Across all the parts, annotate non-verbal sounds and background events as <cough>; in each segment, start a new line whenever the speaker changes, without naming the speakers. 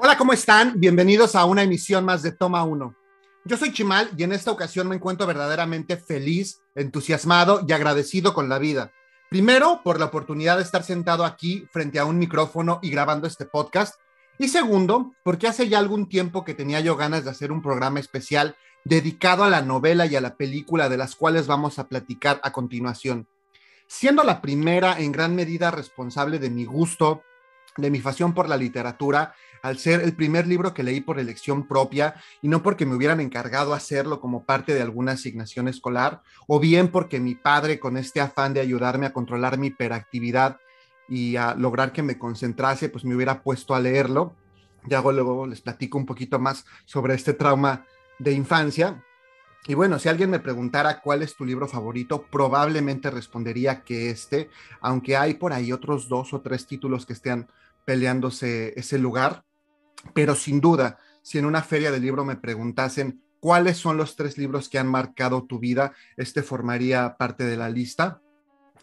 Hola, ¿cómo están? Bienvenidos a una emisión más de Toma 1. Yo soy Chimal y en esta ocasión me encuentro verdaderamente feliz, entusiasmado y agradecido con la vida. Primero, por la oportunidad de estar sentado aquí frente a un micrófono y grabando este podcast. Y segundo, porque hace ya algún tiempo que tenía yo ganas de hacer un programa especial dedicado a la novela y a la película de las cuales vamos a platicar a continuación. Siendo la primera en gran medida responsable de mi gusto, de mi pasión por la literatura, al ser el primer libro que leí por elección propia y no porque me hubieran encargado hacerlo como parte de alguna asignación escolar, o bien porque mi padre, con este afán de ayudarme a controlar mi hiperactividad y a lograr que me concentrase, pues me hubiera puesto a leerlo. Ya luego les platico un poquito más sobre este trauma de infancia. Y bueno, si alguien me preguntara cuál es tu libro favorito, probablemente respondería que este, aunque hay por ahí otros dos o tres títulos que estén peleándose ese lugar. Pero sin duda, si en una feria de libro me preguntasen cuáles son los tres libros que han marcado tu vida, este formaría parte de la lista.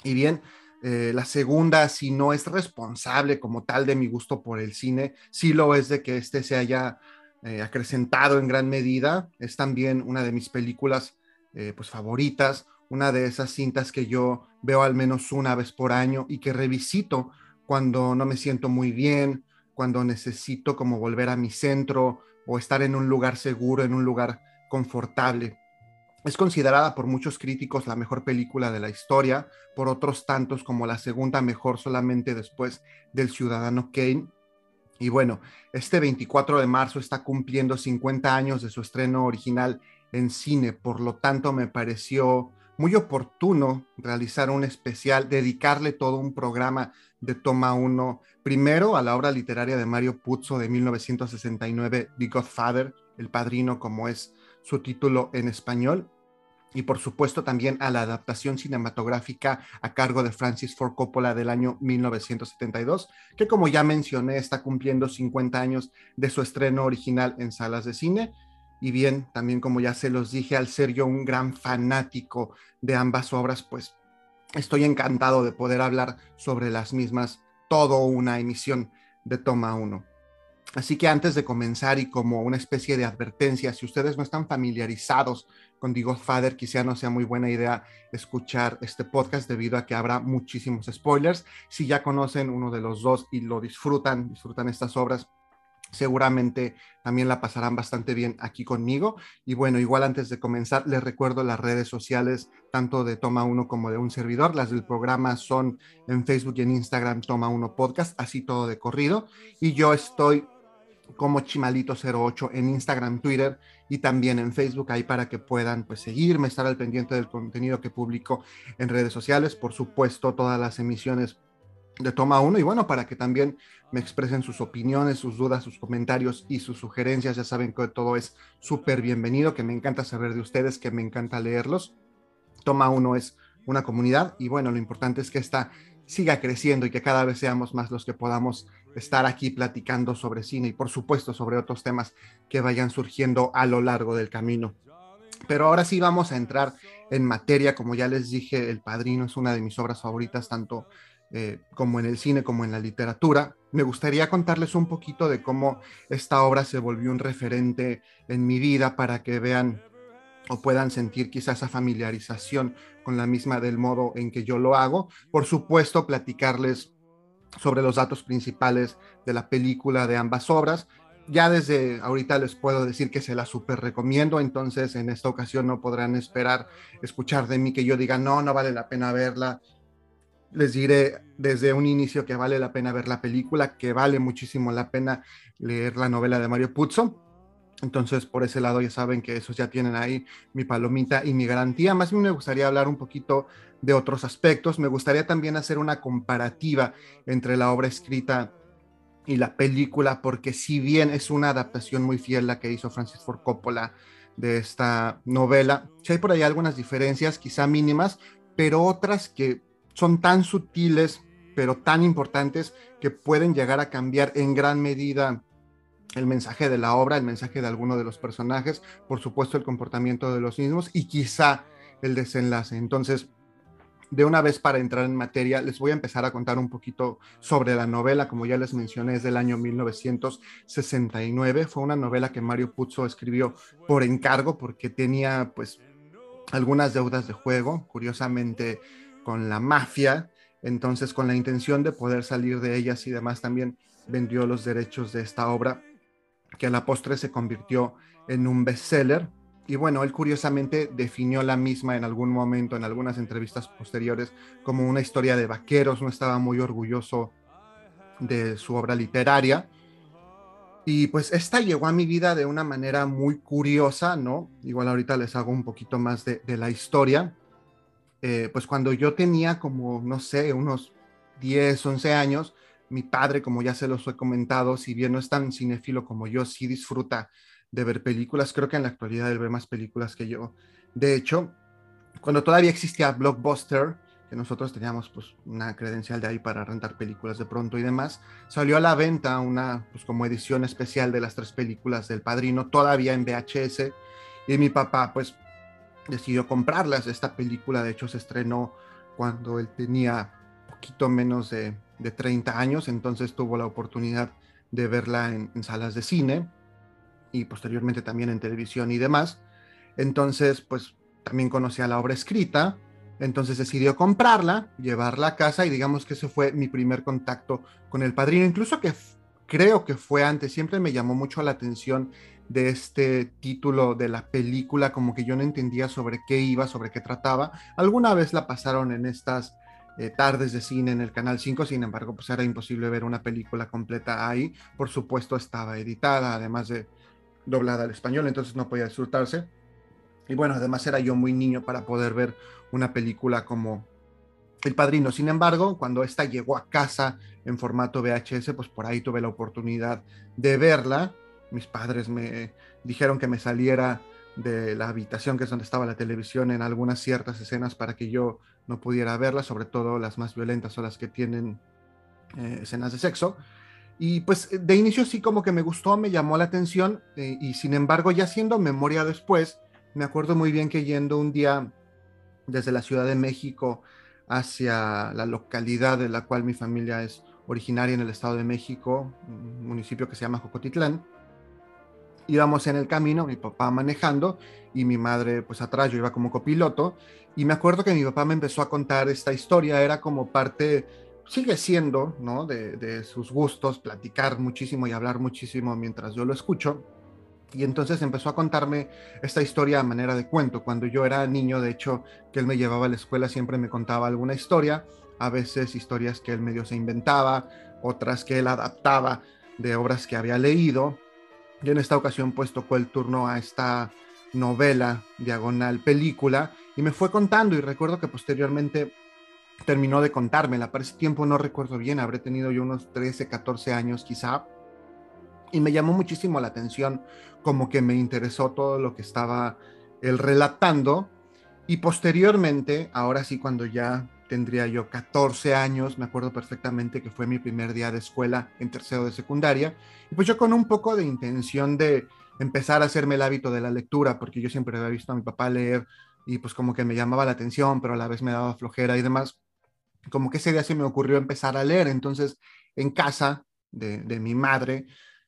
Y bien, eh, la segunda, si no es responsable como tal de mi gusto por el cine, sí lo es de que este se haya eh, acrecentado en gran medida. Es también una de mis películas eh, pues favoritas, una de esas cintas que yo veo al menos una vez por año y que revisito cuando no me siento muy bien, cuando necesito como volver a mi centro o estar en un lugar seguro, en un lugar confortable. Es considerada por muchos críticos la mejor película de la historia, por otros tantos como la segunda mejor solamente después del Ciudadano Kane. Y bueno, este 24 de marzo está cumpliendo 50 años de su estreno original en cine, por lo tanto me pareció muy oportuno realizar un especial, dedicarle todo un programa de toma uno, primero a la obra literaria de Mario Puzo de 1969, The Godfather, El Padrino, como es su título en español, y por supuesto también a la adaptación cinematográfica a cargo de Francis Ford Coppola del año 1972, que como ya mencioné está cumpliendo 50 años de su estreno original en salas de cine. Y bien, también como ya se los dije, al ser yo un gran fanático de ambas obras, pues estoy encantado de poder hablar sobre las mismas, todo una emisión de Toma 1. Así que antes de comenzar y como una especie de advertencia, si ustedes no están familiarizados con The Godfather, quizá no sea muy buena idea escuchar este podcast debido a que habrá muchísimos spoilers. Si ya conocen uno de los dos y lo disfrutan, disfrutan estas obras, seguramente también la pasarán bastante bien aquí conmigo. Y bueno, igual antes de comenzar, les recuerdo las redes sociales, tanto de Toma Uno como de un servidor. Las del programa son en Facebook y en Instagram Toma Uno Podcast, así todo de corrido. Y yo estoy como Chimalito08 en Instagram, Twitter y también en Facebook, ahí para que puedan pues seguirme, estar al pendiente del contenido que publico en redes sociales. Por supuesto, todas las emisiones de Toma Uno y bueno, para que también me expresen sus opiniones, sus dudas, sus comentarios y sus sugerencias. Ya saben que todo es súper bienvenido, que me encanta saber de ustedes, que me encanta leerlos. Toma Uno es una comunidad y bueno, lo importante es que esta siga creciendo y que cada vez seamos más los que podamos estar aquí platicando sobre cine y por supuesto sobre otros temas que vayan surgiendo a lo largo del camino. Pero ahora sí vamos a entrar en materia, como ya les dije, El Padrino es una de mis obras favoritas, tanto eh, como en el cine, como en la literatura. Me gustaría contarles un poquito de cómo esta obra se volvió un referente en mi vida para que vean o puedan sentir quizás esa familiarización con la misma del modo en que yo lo hago. Por supuesto, platicarles sobre los datos principales de la película de ambas obras. Ya desde ahorita les puedo decir que se la súper recomiendo, entonces en esta ocasión no podrán esperar escuchar de mí que yo diga, no, no vale la pena verla, les diré desde un inicio que vale la pena ver la película, que vale muchísimo la pena leer la novela de Mario Puzo. Entonces, por ese lado ya saben que esos ya tienen ahí mi palomita y mi garantía. Más me gustaría hablar un poquito de otros aspectos. Me gustaría también hacer una comparativa entre la obra escrita y la película, porque si bien es una adaptación muy fiel la que hizo Francis Ford Coppola de esta novela, si hay por ahí algunas diferencias, quizá mínimas, pero otras que son tan sutiles, pero tan importantes que pueden llegar a cambiar en gran medida el mensaje de la obra, el mensaje de alguno de los personajes, por supuesto el comportamiento de los mismos y quizá el desenlace. Entonces, de una vez para entrar en materia, les voy a empezar a contar un poquito sobre la novela, como ya les mencioné, es del año 1969. Fue una novela que Mario Puzo escribió por encargo porque tenía pues algunas deudas de juego, curiosamente con la mafia, entonces con la intención de poder salir de ellas y demás también vendió los derechos de esta obra que a la postre se convirtió en un bestseller y bueno, él curiosamente definió la misma en algún momento, en algunas entrevistas posteriores, como una historia de vaqueros, no estaba muy orgulloso de su obra literaria. Y pues esta llegó a mi vida de una manera muy curiosa, ¿no? Igual ahorita les hago un poquito más de, la historia. Eh, pues cuando yo tenía como, no sé, unos 10, 11 años, mi padre, como ya se los he comentado, si bien no es tan cinéfilo como yo, sí disfruta de ver películas. Creo que en la actualidad él ve más películas que yo. De hecho, cuando todavía existía Blockbuster, que nosotros teníamos pues una credencial de ahí para rentar películas de pronto y demás, salió a la venta una pues como edición especial de las tres películas del Padrino, todavía en VHS, y mi papá pues decidió comprarlas. Esta película de hecho se estrenó cuando él tenía poquito menos de, de 30 años, entonces tuvo la oportunidad de verla en salas de cine y posteriormente también en televisión y demás. Entonces, pues también conocía la obra escrita, entonces decidió comprarla, llevarla a casa y digamos que ese fue mi primer contacto con el padrino, incluso que creo que fue antes, siempre me llamó mucho la atención de este título de la película, como que yo no entendía sobre qué iba, sobre qué trataba. Alguna vez la pasaron en estas eh, tardes de cine en el Canal 5, sin embargo, pues era imposible ver una película completa ahí. Por supuesto, estaba editada, además de doblada al español, entonces no podía disfrutarse. Y bueno, además era yo muy niño para poder ver una película como El Padrino. Sin embargo, cuando esta llegó a casa en formato VHS, pues por ahí tuve la oportunidad de verla. Mis padres me dijeron que me saliera de la habitación, que es donde estaba la televisión, en algunas ciertas escenas para que yo no pudiera verla, sobre todo las más violentas o las que tienen eh, escenas de sexo. Y pues de inicio sí como que me gustó, me llamó la atención eh, y sin embargo ya siendo memoria después, me acuerdo muy bien que yendo un día desde la Ciudad de México hacia la localidad de la cual mi familia es originaria en el Estado de México, un municipio que se llama Jocotitlán, íbamos en el camino, mi papá manejando y mi madre pues atrás, yo iba como copiloto y me acuerdo que mi papá me empezó a contar esta historia, era como parte sigue siendo, ¿no? De, sus gustos, platicar muchísimo y hablar muchísimo mientras yo lo escucho. Y entonces empezó a contarme esta historia a manera de cuento. Cuando yo era niño, de hecho, que él me llevaba a la escuela, siempre me contaba alguna historia, a veces historias que él medio se inventaba, otras que él adaptaba de obras que había leído. Y en esta ocasión, pues tocó el turno a esta novela diagonal película y me fue contando y recuerdo que posteriormente terminó de contármela. Para ese tiempo no recuerdo bien, habré tenido yo unos 13, 14 años quizá. Y me llamó muchísimo la atención, como que me interesó todo lo que estaba él relatando. Y posteriormente, ahora sí, cuando ya tendría yo 14 años, me acuerdo perfectamente que fue mi primer día de escuela en tercero de secundaria, y pues yo con un poco de intención de empezar a hacerme el hábito de la lectura, porque yo siempre había visto a mi papá leer y pues como que me llamaba la atención, pero a la vez me daba flojera y demás, como que ese día se me ocurrió empezar a leer. Entonces, en casa de, mi madre,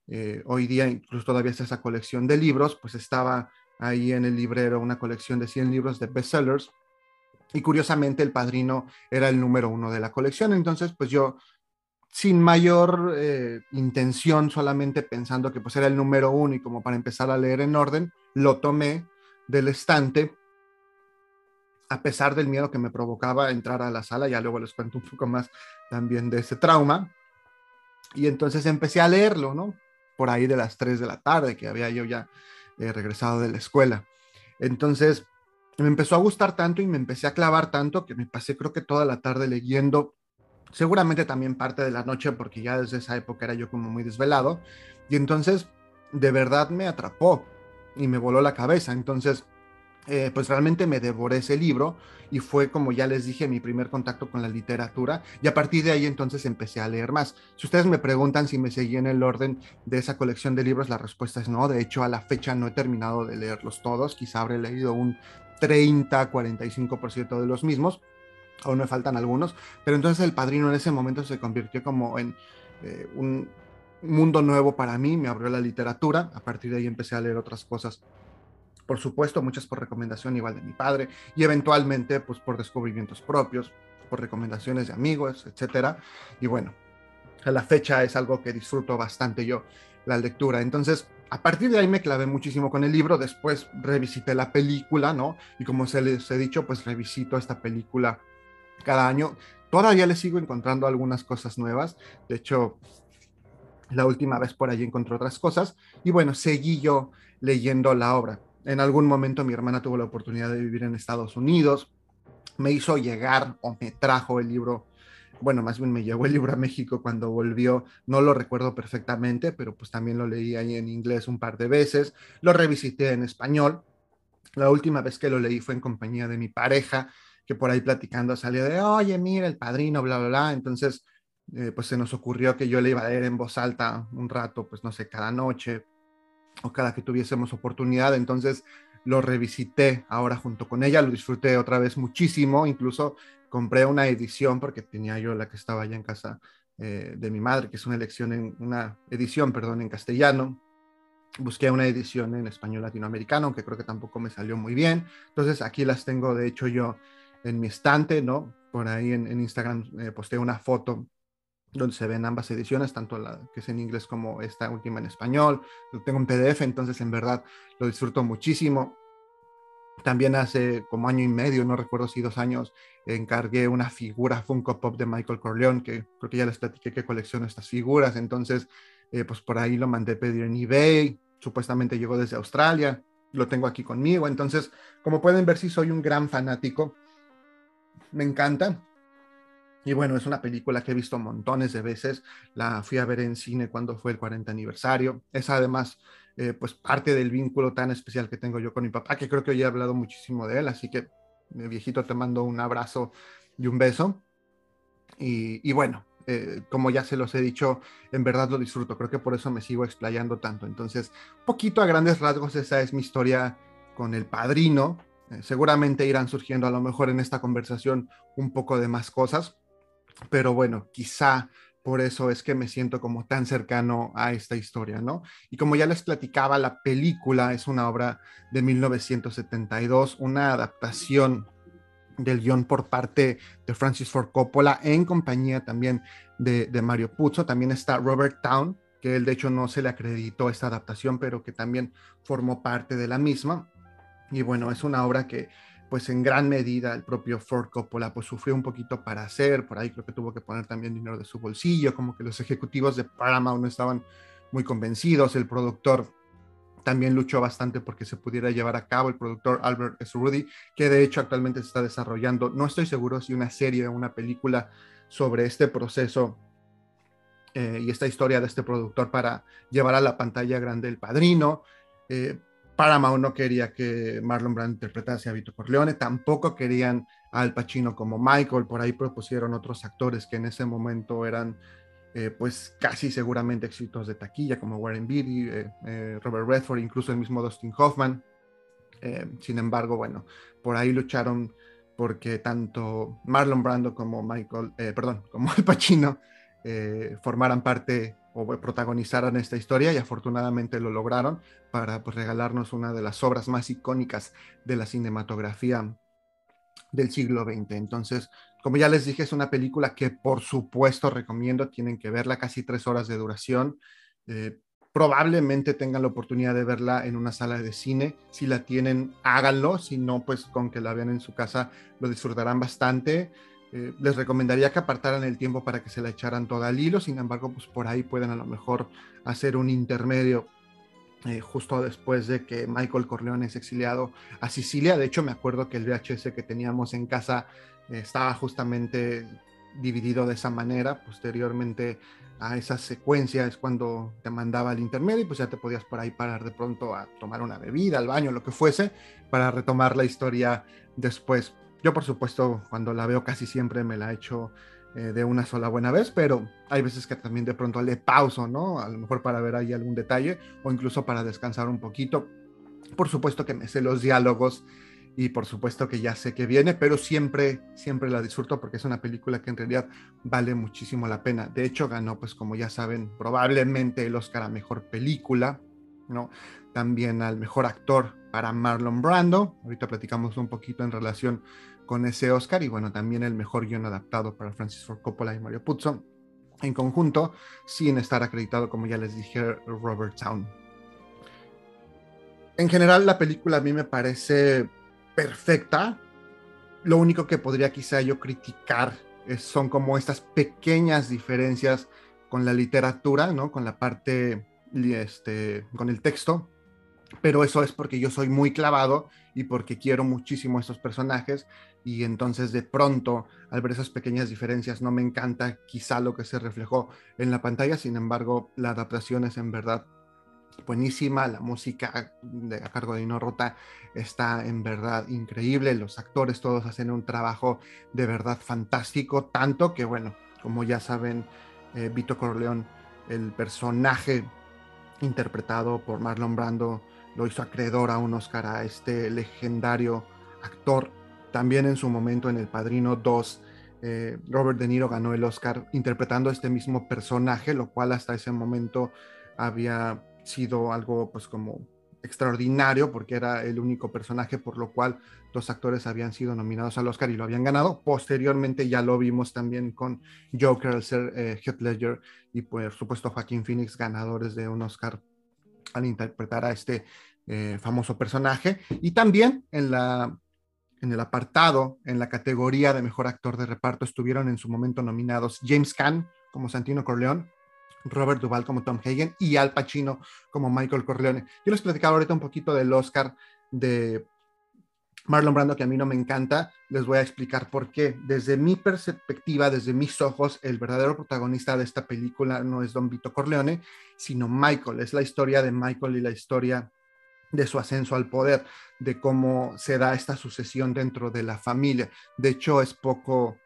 eh, hoy día incluso todavía está esa colección de libros, pues estaba ahí en el librero una colección de 100 libros de bestsellers. Y curiosamente el padrino era el número uno de la colección. Entonces, pues yo, sin mayor eh, intención, solamente pensando que pues era el número uno y como para empezar a leer en orden, lo tomé del estante a pesar del miedo que me provocaba entrar a la sala, ya luego les cuento un poco más también de ese trauma. Y entonces empecé a leerlo, ¿no? Por ahí de las 3 de la tarde, que había yo ya eh, regresado de la escuela. Entonces me empezó a gustar tanto y me empecé a clavar tanto que me pasé creo que toda la tarde leyendo, seguramente también parte de la noche, porque ya desde esa época era yo como muy desvelado. Y entonces de verdad me atrapó y me voló la cabeza. Entonces eh, pues realmente me devoré ese libro y fue como ya les dije mi primer contacto con la literatura y a partir de ahí entonces empecé a leer más. Si ustedes me preguntan si me seguí en el orden de esa colección de libros, la respuesta es no. De hecho, a la fecha no he terminado de leerlos todos, quizá habré leído un 30, 45% de los mismos. aún me faltan algunos, pero entonces El Padrino en ese momento se convirtió como en eh, un mundo nuevo para mí, me abrió la literatura, a partir de ahí empecé a leer otras cosas. Por supuesto, muchas por recomendación igual de mi padre y eventualmente pues por descubrimientos propios, por recomendaciones de amigos, etcétera. Y bueno, a la fecha es algo que disfruto bastante yo, la lectura. Entonces, a partir de ahí me clavé muchísimo con el libro, después revisité la película, ¿no? Y como se les he dicho, pues revisito esta película cada año. Todavía le sigo encontrando algunas cosas nuevas. De hecho, la última vez por allí encontré otras cosas. Y bueno, seguí yo leyendo la obra. En algún momento mi hermana tuvo la oportunidad de vivir en Estados Unidos. Me hizo llegar o me trajo el libro bueno, más bien me llevó el libro a México cuando volvió, no lo recuerdo perfectamente, pero pues también lo leí ahí en inglés un par de veces, lo revisité en español. La última vez que lo leí fue en compañía de mi pareja, que por ahí platicando salió de, oye, mira, el padrino, bla, bla, bla. Entonces, eh, pues se nos ocurrió que yo le iba a leer en voz alta un rato, pues no sé, cada noche o cada que tuviésemos oportunidad. Entonces, lo revisité ahora junto con ella, lo disfruté otra vez muchísimo, incluso compré una edición porque tenía yo la que estaba allá en casa eh, de mi madre, que es una elección en una edición, perdón, en castellano. Busqué una edición en español latinoamericano, aunque creo que tampoco me salió muy bien. Entonces aquí las tengo, de hecho, yo en mi estante, ¿no? Por ahí en, Instagram eh, posté una foto donde se ven ambas ediciones, tanto la que es en inglés como esta última en español. Tengo en PDF, entonces en verdad lo disfruto muchísimo. También hace como año y medio, no recuerdo si dos años, encargué una figura Funko Pop de Michael Corleone, que creo que ya les platiqué que colecciono estas figuras. Entonces, eh, pues por ahí lo mandé pedir en eBay. Supuestamente llegó desde Australia. Lo tengo aquí conmigo. Entonces, como pueden ver, sí soy un gran fanático. Me encanta. Y bueno, es una película que he visto montones de veces. La fui a ver en cine cuando fue el 40 aniversario. Es además, eh, pues, parte del vínculo tan especial que tengo yo con mi papá, que creo que hoy he hablado muchísimo de él. Así que, mi viejito, te mando un abrazo y un beso. Y, bueno, eh, como ya se los he dicho, en verdad lo disfruto. Creo que por eso me sigo explayando tanto. Entonces, poquito a grandes rasgos, esa es mi historia con el padrino. Eh, seguramente irán surgiendo a lo mejor en esta conversación un poco de más cosas pero bueno, quizá por eso es que me siento como tan cercano a esta historia, ¿no? Y como ya les platicaba, la película es una obra de 1972, una adaptación del guion por parte de Francis Ford Coppola en compañía también de, Mario Puzo. También está Robert Town, que él de hecho no se le acreditó esta adaptación, pero que también formó parte de la misma. Y bueno, es una obra que pues en gran medida el propio Ford Coppola pues sufrió un poquito para hacer, por ahí creo que tuvo que poner también dinero de su bolsillo, como que los ejecutivos de Paramount no estaban muy convencidos, el productor también luchó bastante porque se pudiera llevar a cabo, el productor Albert S. Rudy, que de hecho actualmente se está desarrollando, no estoy seguro si una serie o una película sobre este proceso eh, y esta historia de este productor para llevar a la pantalla grande El Padrino. Eh, Paramount no quería que Marlon Brando interpretase a Vito Corleone, tampoco querían Al Pacino como Michael, por ahí propusieron otros actores que en ese momento eran eh, pues casi seguramente éxitos de taquilla, como Warren Beatty, eh, eh, Robert Redford, incluso el mismo Dustin Hoffman. sin embargo, bueno, por ahí lucharon porque tanto Marlon Brando como Michael, perdón, como <laughs> Al Pacino formaran parte o protagonizaran esta historia y afortunadamente lo lograron para pues, regalarnos una de las obras más icónicas de la cinematografía del siglo XX. Entonces, como ya les dije, es una película que por supuesto recomiendo, tienen que verla, casi tres horas de duración. Eh, probablemente tengan la oportunidad de verla en una sala de cine. Si la tienen, háganlo. Si no, pues con que la vean en su casa lo disfrutarán bastante. Eh, les recomendaría que apartaran el tiempo para que se la echaran toda al hilo, sin embargo, pues por ahí pueden a lo mejor hacer un intermedio eh, justo después de que Michael Corleone es exiliado a Sicilia. De hecho, me acuerdo que el VHS que teníamos en casa eh, estaba justamente dividido de esa manera. Posteriormente a esa secuencia es cuando te mandaba el intermedio y pues ya te podías por ahí parar de pronto a tomar una bebida, al baño, lo que fuese, para retomar la historia después. Yo, por supuesto, cuando la veo casi siempre me la echo eh, de una sola buena vez, pero hay veces que también de pronto le pauso, ¿no? A lo mejor para ver ahí algún detalle o incluso para descansar un poquito. Por supuesto que me sé los diálogos y por supuesto que ya sé que viene, pero siempre, siempre la disfruto porque es una película que en realidad vale muchísimo la pena. De hecho, ganó, pues como ya saben, probablemente el Oscar a Mejor Película, ¿no? También al Mejor Actor para Marlon Brando. Ahorita platicamos un poquito en relación con ese Oscar y bueno, también el Mejor Guión Adaptado para Francis Ford Coppola y Mario Puzo en conjunto, sin estar acreditado, como ya les dije, Robert Town. En general, la película a mí me parece perfecta. Lo único que podría quizá yo criticar son como estas pequeñas diferencias con la literatura, ¿no? Con la parte, este, con el texto. Pero eso es porque yo soy muy clavado y porque quiero muchísimo a estos personajes y entonces de pronto al ver esas pequeñas diferencias no me encanta quizá lo que se reflejó en la pantalla, sin embargo la adaptación es en verdad buenísima, la música de, a cargo de Ino Rota está en verdad increíble, los actores todos hacen un trabajo de verdad fantástico, tanto que bueno, como ya saben, eh, Vito Corleone, el personaje interpretado por Marlon Brando, lo hizo acreedor a un Oscar a este legendario actor también en su momento en El Padrino 2, eh, Robert De Niro ganó el Oscar interpretando este mismo personaje, lo cual hasta ese momento había sido algo pues como extraordinario porque era el único personaje por lo cual dos actores habían sido nominados al Oscar y lo habían ganado. Posteriormente ya lo vimos también con Joker, el ser eh, Heath Ledger y por supuesto Joaquín Phoenix ganadores de un Oscar al interpretar a este eh, famoso personaje. Y también en la en el apartado, en la categoría de mejor actor de reparto, estuvieron en su momento nominados James Caan como Santino Corleone, Robert Duvall como Tom Hagen y Al Pacino como Michael Corleone. Yo les platicaba ahorita un poquito del Oscar de Marlon Brando, que a mí no me encanta. Les voy a explicar por qué. Desde mi perspectiva, desde mis ojos, el verdadero protagonista de esta película no es Don Vito Corleone, sino Michael. Es la historia de Michael y la historia de su ascenso al poder, de cómo se da esta sucesión dentro de la familia. De hecho, es poco,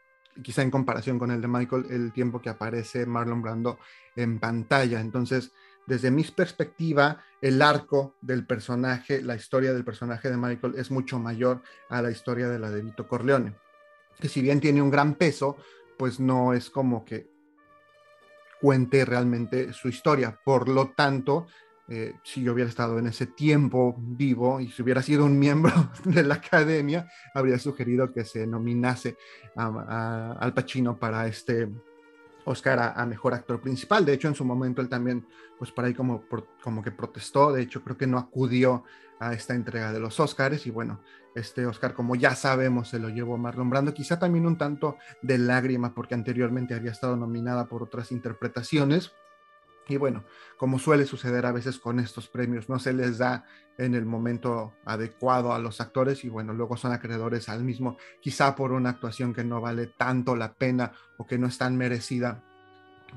quizá en comparación con el de Michael, el tiempo que aparece Marlon Brando en pantalla. Entonces, desde mi perspectiva, el arco del personaje, la historia del personaje de Michael es mucho mayor a la historia de la de Vito Corleone, que si bien tiene un gran peso, pues no es como que cuente realmente su historia. Por lo tanto, eh, si yo hubiera estado en ese tiempo vivo y si hubiera sido un miembro <laughs> de la academia, habría sugerido que se nominase a, Al Pacino para este Oscar a, Mejor Actor Principal. De hecho, en su momento él también, pues para ahí como, como que protestó, de hecho creo que no acudió a esta entrega de los Oscars y bueno, este Oscar como ya sabemos se lo llevó Marlon Brando, quizá también un tanto de lágrima porque anteriormente había estado nominada por otras interpretaciones y bueno, como suele suceder a veces con estos premios, no se les da en el momento adecuado a los actores y bueno, luego son acreedores al mismo, quizá por una actuación que no vale tanto la pena o que no es tan merecida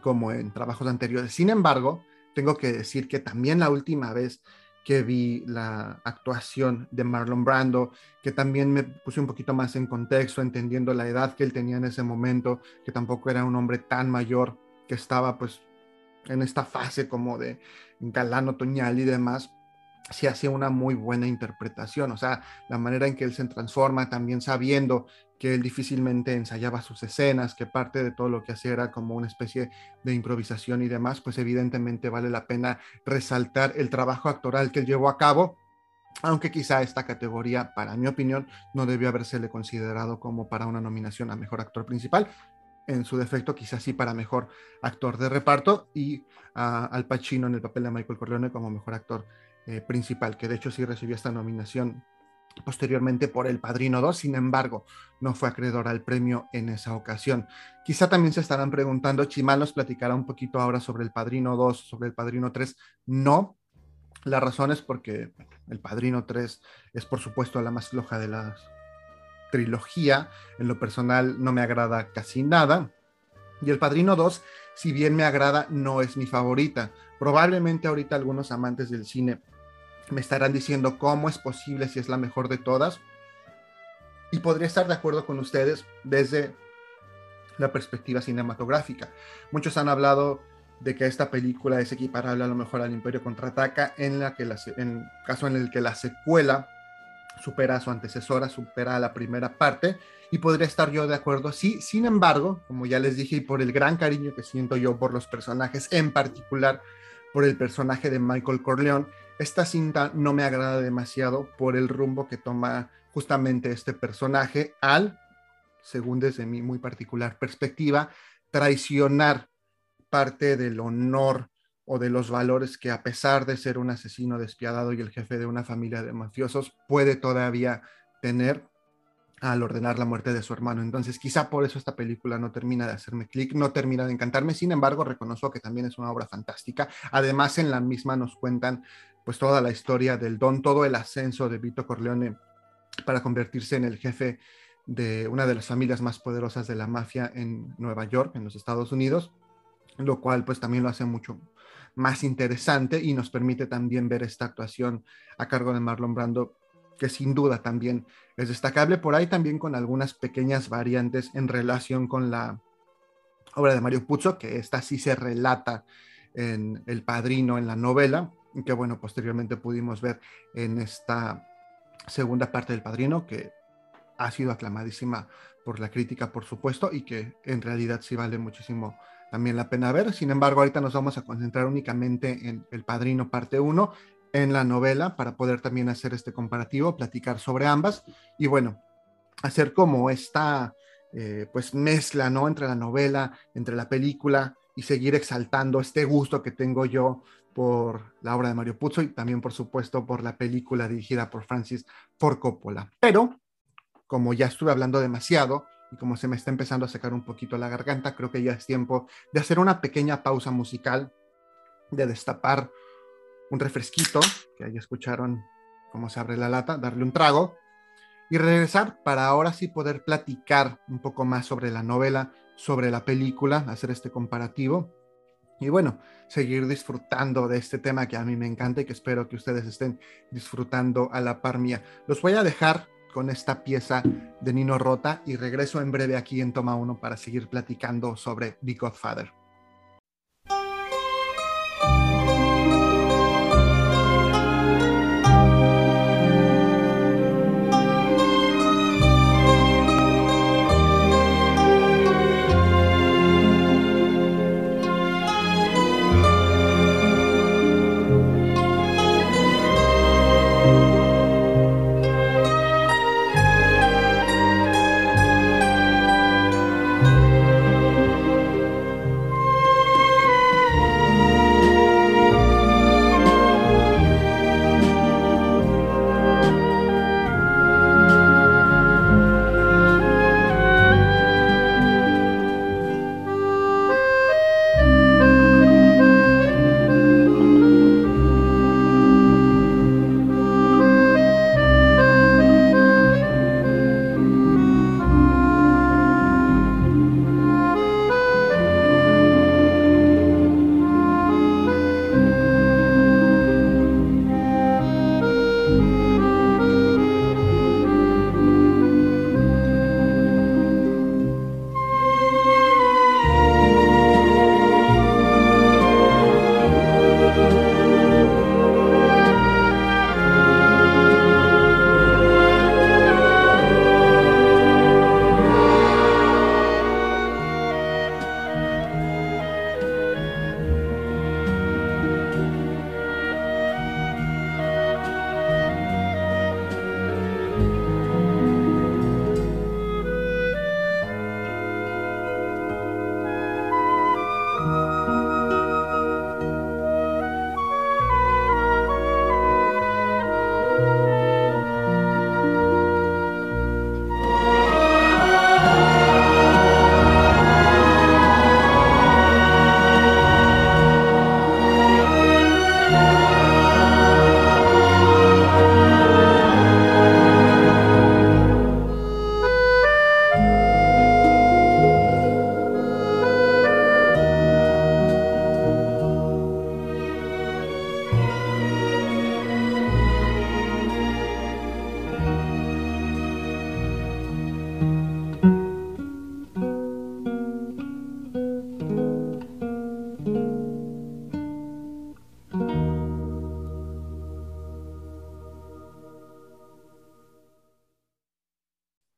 como en trabajos anteriores. Sin embargo, tengo que decir que también la última vez que vi la actuación de Marlon Brando, que también me puse un poquito más en contexto, entendiendo la edad que él tenía en ese momento, que tampoco era un hombre tan mayor, que estaba pues en esta fase como de galán otoñal y demás, se hace una muy buena interpretación, o sea, la manera en que él se transforma, también sabiendo que él difícilmente ensayaba sus escenas, que parte de todo lo que hacía era como una especie de improvisación y demás, pues evidentemente vale la pena resaltar el trabajo actoral que él llevó a cabo, aunque quizá esta categoría, para mi opinión, no debió habérsele considerado como para una nominación a mejor actor principal, en su defecto, quizás sí para mejor actor de reparto y Al Pacino en el papel de Michael Corleone como mejor actor eh, principal, que de hecho sí recibió esta nominación posteriormente por El Padrino 2, sin embargo, no fue acreedor al premio en esa ocasión. Quizá también se estarán preguntando, Chimal nos platicará un poquito ahora sobre El Padrino 2, sobre El Padrino 3. No, la razón es porque El Padrino 3 es por supuesto la más floja de las trilogía, en lo personal no me agrada casi nada. Y El Padrino 2, si bien me agrada, no es mi favorita. Probablemente ahorita algunos amantes del cine me estarán diciendo cómo es posible si es la mejor de todas. Y podría estar de acuerdo con ustedes desde la perspectiva cinematográfica. Muchos han hablado de que esta película es equiparable a lo mejor al Imperio contraataca, en la que en caso en el que la secuela supera a su antecesora, supera a la primera parte y podría estar yo de acuerdo. Sí, sin embargo, como ya les dije, y por el gran cariño que siento yo por los personajes, en particular por el personaje de Michael Corleone, esta cinta no me agrada demasiado por el rumbo que toma justamente este personaje al, según desde mi muy particular perspectiva, traicionar parte del honor o de los valores que a pesar de ser un asesino despiadado y el jefe de una familia de mafiosos, puede todavía tener al ordenar la muerte de su hermano. Entonces, quizá por eso esta película no termina de hacerme clic, no termina de encantarme. Sin embargo, reconozco que también es una obra fantástica. Además, en la misma nos cuentan pues toda la historia del don, todo el ascenso de Vito Corleone para convertirse en el jefe de una de las familias más poderosas de la mafia en Nueva York, en los Estados Unidos, lo cual pues también lo hace mucho más interesante y nos permite también ver esta actuación a cargo de Marlon Brando que sin duda también es destacable. Por ahí también con algunas pequeñas variantes en relación con la obra de Mario Puzo, que esta sí se relata en El Padrino, en la novela, que bueno, posteriormente pudimos ver en esta segunda parte del Padrino, que ha sido aclamadísima por la crítica, por supuesto, y que en realidad sí vale muchísimo también la pena ver. Sin embargo, ahorita nos vamos a concentrar únicamente en El Padrino parte 1 en la novela para poder también hacer este comparativo, platicar sobre ambas y bueno, hacer como esta eh, pues mezcla, ¿no? Entre la novela, entre la película y seguir exaltando este gusto que tengo yo por la obra de Mario Puzo y también por supuesto por la película dirigida por Francis Ford Coppola. Pero como ya estuve hablando demasiado y como se me está empezando a secar un poquito la garganta, creo que ya es tiempo de hacer una pequeña pausa musical, de destapar un refresquito, que ahí escucharon cómo se abre la lata, darle un trago y regresar para ahora sí poder platicar un poco más sobre la novela, sobre la película, hacer este comparativo y bueno, seguir disfrutando de este tema que a mí me encanta y que espero que ustedes estén disfrutando a la par mía. Los voy a dejar con esta pieza de Nino Rota y regreso en breve aquí en Toma 1 para seguir platicando sobre The Godfather.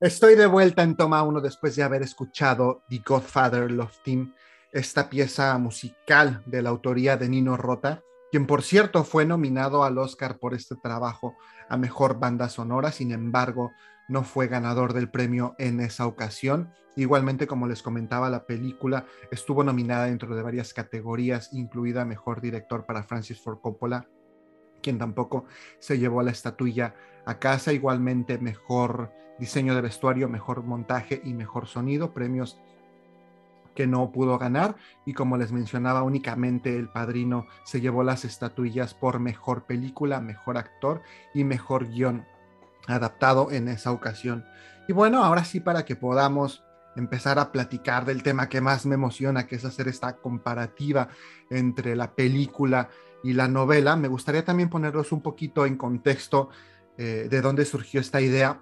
Estoy de vuelta en toma uno después de haber escuchado The Godfather Love Team, esta pieza musical de la autoría de Nino Rota, quien por cierto fue nominado al Oscar por este trabajo a Mejor Banda Sonora, sin embargo no fue ganador del premio en esa ocasión. Igualmente, como les comentaba, la película estuvo nominada dentro de varias categorías, incluida Mejor Director para Francis Ford Coppola, quien tampoco se llevó la estatuilla a casa. Igualmente, Mejor Diseño de Vestuario, Mejor Montaje y Mejor Sonido, premios que no pudo ganar y como les mencionaba únicamente el padrino se llevó las estatuillas por mejor película, mejor actor y mejor guion adaptado en esa ocasión. Y bueno, ahora sí para que podamos empezar a platicar del tema que más me emociona, que es hacer esta comparativa entre la película y la novela, me gustaría también ponerlos un poquito en contexto eh, de dónde surgió esta idea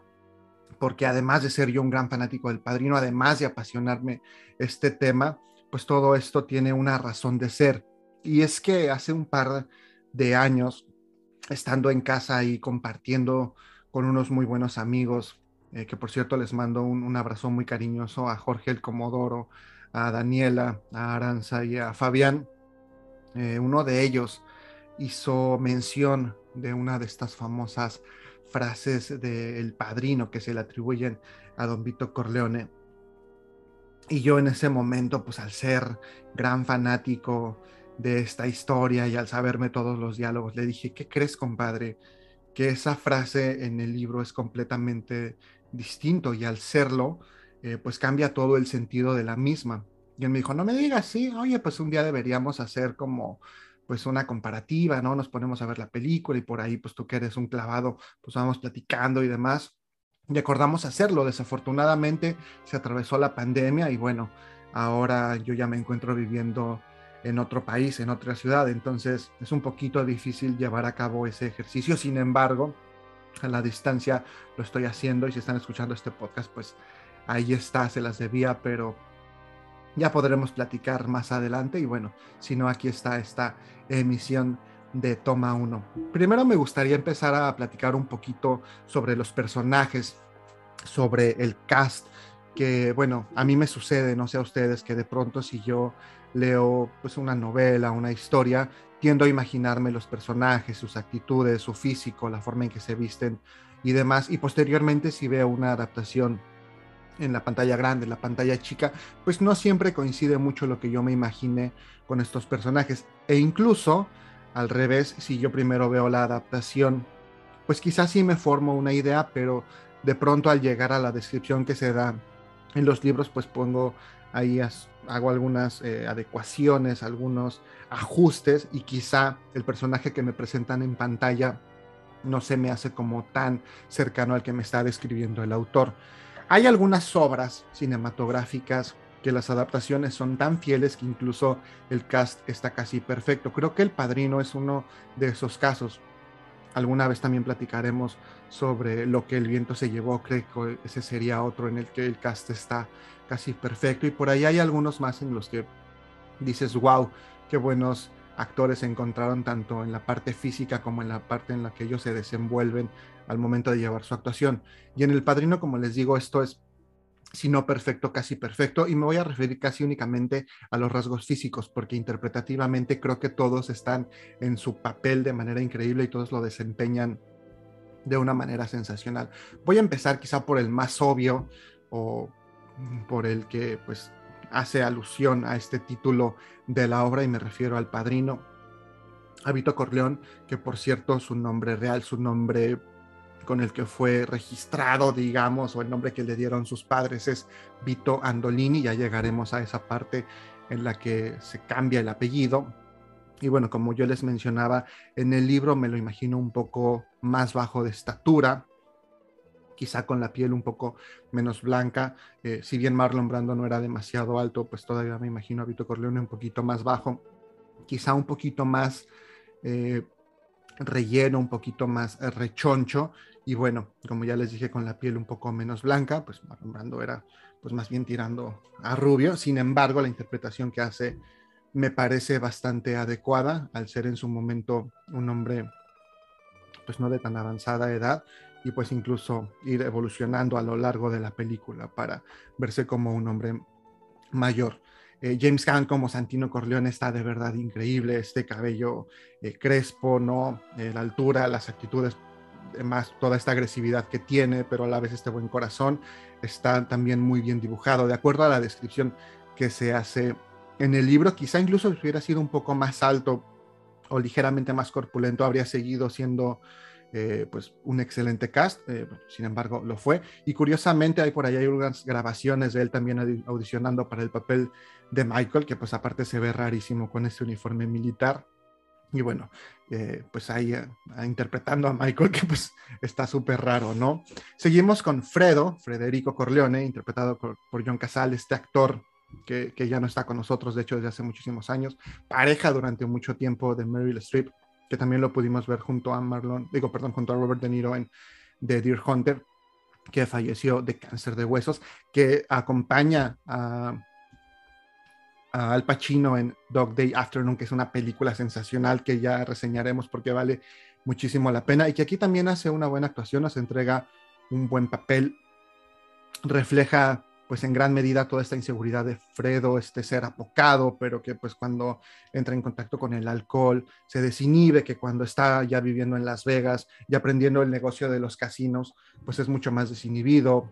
porque además de ser yo un gran fanático del padrino, además de apasionarme este tema, pues todo esto tiene una razón de ser. Y es que hace un par de años, estando en casa y compartiendo con unos muy buenos amigos, eh, que por cierto les mando un, abrazo muy cariñoso a Jorge el Comodoro, a Daniela, a Aranza y a Fabián, eh, uno de ellos hizo mención de una de estas famosas frases del padrino que se le atribuyen a don Vito Corleone. Y yo en ese momento, pues al ser gran fanático de esta historia y al saberme todos los diálogos, le dije, ¿qué crees, compadre? Que esa frase en el libro es completamente distinto y al serlo, eh, pues cambia todo el sentido de la misma. Y él me dijo, no me digas, sí, oye, pues un día deberíamos hacer como pues una comparativa, ¿no? Nos ponemos a ver la película y por ahí, pues tú que eres un clavado, pues vamos platicando y demás. Y acordamos hacerlo. Desafortunadamente se atravesó la pandemia y bueno, ahora yo ya me encuentro viviendo en otro país, en otra ciudad, entonces es un poquito difícil llevar a cabo ese ejercicio. Sin embargo, a la distancia lo estoy haciendo y si están escuchando este podcast, pues ahí está, se las debía, pero ya podremos platicar más adelante y bueno, si no, aquí está esta emisión de Toma 1. Primero me gustaría empezar a platicar un poquito sobre los personajes, sobre el cast, que bueno, a mí me sucede, no sé a ustedes, que de pronto si yo leo pues una novela, una historia, tiendo a imaginarme los personajes, sus actitudes, su físico, la forma en que se visten y demás, y posteriormente si veo una adaptación en la pantalla grande, en la pantalla chica, pues no siempre coincide mucho lo que yo me imaginé con estos personajes. E incluso, al revés, si yo primero veo la adaptación, pues quizás sí me formo una idea, pero de pronto al llegar a la descripción que se da en los libros, pues pongo ahí, hago algunas eh, adecuaciones, algunos ajustes y quizá el personaje que me presentan en pantalla no se me hace como tan cercano al que me está describiendo el autor. Hay algunas obras cinematográficas que las adaptaciones son tan fieles que incluso el cast está casi perfecto. Creo que El Padrino es uno de esos casos. Alguna vez también platicaremos sobre lo que el viento se llevó, creo que ese sería otro en el que el cast está casi perfecto. Y por ahí hay algunos más en los que dices, wow, qué buenos actores encontraron tanto en la parte física como en la parte en la que ellos se desenvuelven al momento de llevar su actuación. Y en El Padrino, como les digo, esto es, si no perfecto, casi perfecto, y me voy a referir casi únicamente a los rasgos físicos, porque interpretativamente creo que todos están en su papel de manera increíble y todos lo desempeñan de una manera sensacional. Voy a empezar quizá por el más obvio o por el que pues hace alusión a este título de la obra y me refiero al padrino, a Vito Corleón, que por cierto su nombre real, su nombre con el que fue registrado, digamos, o el nombre que le dieron sus padres es Vito Andolini, ya llegaremos a esa parte en la que se cambia el apellido. Y bueno, como yo les mencionaba, en el libro me lo imagino un poco más bajo de estatura, quizá con la piel un poco menos blanca. Eh, si bien Marlon Brando no era demasiado alto, pues todavía me imagino a Vito Corleone un poquito más bajo, quizá un poquito más eh, relleno, un poquito más rechoncho. Y bueno, como ya les dije, con la piel un poco menos blanca, pues Marlon Brando era pues más bien tirando a rubio. Sin embargo, la interpretación que hace me parece bastante adecuada al ser en su momento un hombre pues no de tan avanzada edad y pues incluso ir evolucionando a lo largo de la película para verse como un hombre mayor. Eh, James Caan como Santino Corleone está de verdad increíble, este cabello eh, crespo, ¿no? Eh, la altura, las actitudes, más toda esta agresividad que tiene, pero a la vez este buen corazón, está también muy bien dibujado, de acuerdo a la descripción que se hace en el libro, quizá incluso si hubiera sido un poco más alto o ligeramente más corpulento, habría seguido siendo eh, pues un excelente cast, eh, sin embargo lo fue. Y curiosamente hay por ahí hay unas grabaciones de él también audicionando para el papel de Michael, que pues aparte se ve rarísimo con ese uniforme militar. Y bueno, eh, pues ahí interpretando a Michael, <laughs> que pues está súper raro, ¿no? Seguimos con Fredo, Federico Corleone, interpretado por, por John Casal, este actor que, que, ya no está con nosotros, de hecho, desde hace muchísimos años, pareja durante mucho tiempo de Meryl Streep, que también lo pudimos ver junto a Marlon, digo, perdón, junto a Robert De Niro en The Deer Hunter, que falleció de cáncer de huesos, que acompaña a, Al Pacino en Dog Day Afternoon, que es una película sensacional que ya reseñaremos porque vale muchísimo la pena y que aquí también hace una buena actuación, nos entrega un buen papel, refleja pues en gran medida toda esta inseguridad de Fredo, este ser apocado, pero que pues cuando entra en contacto con el alcohol se desinhibe, que cuando está ya viviendo en Las Vegas y aprendiendo el negocio de los casinos, pues es mucho más desinhibido,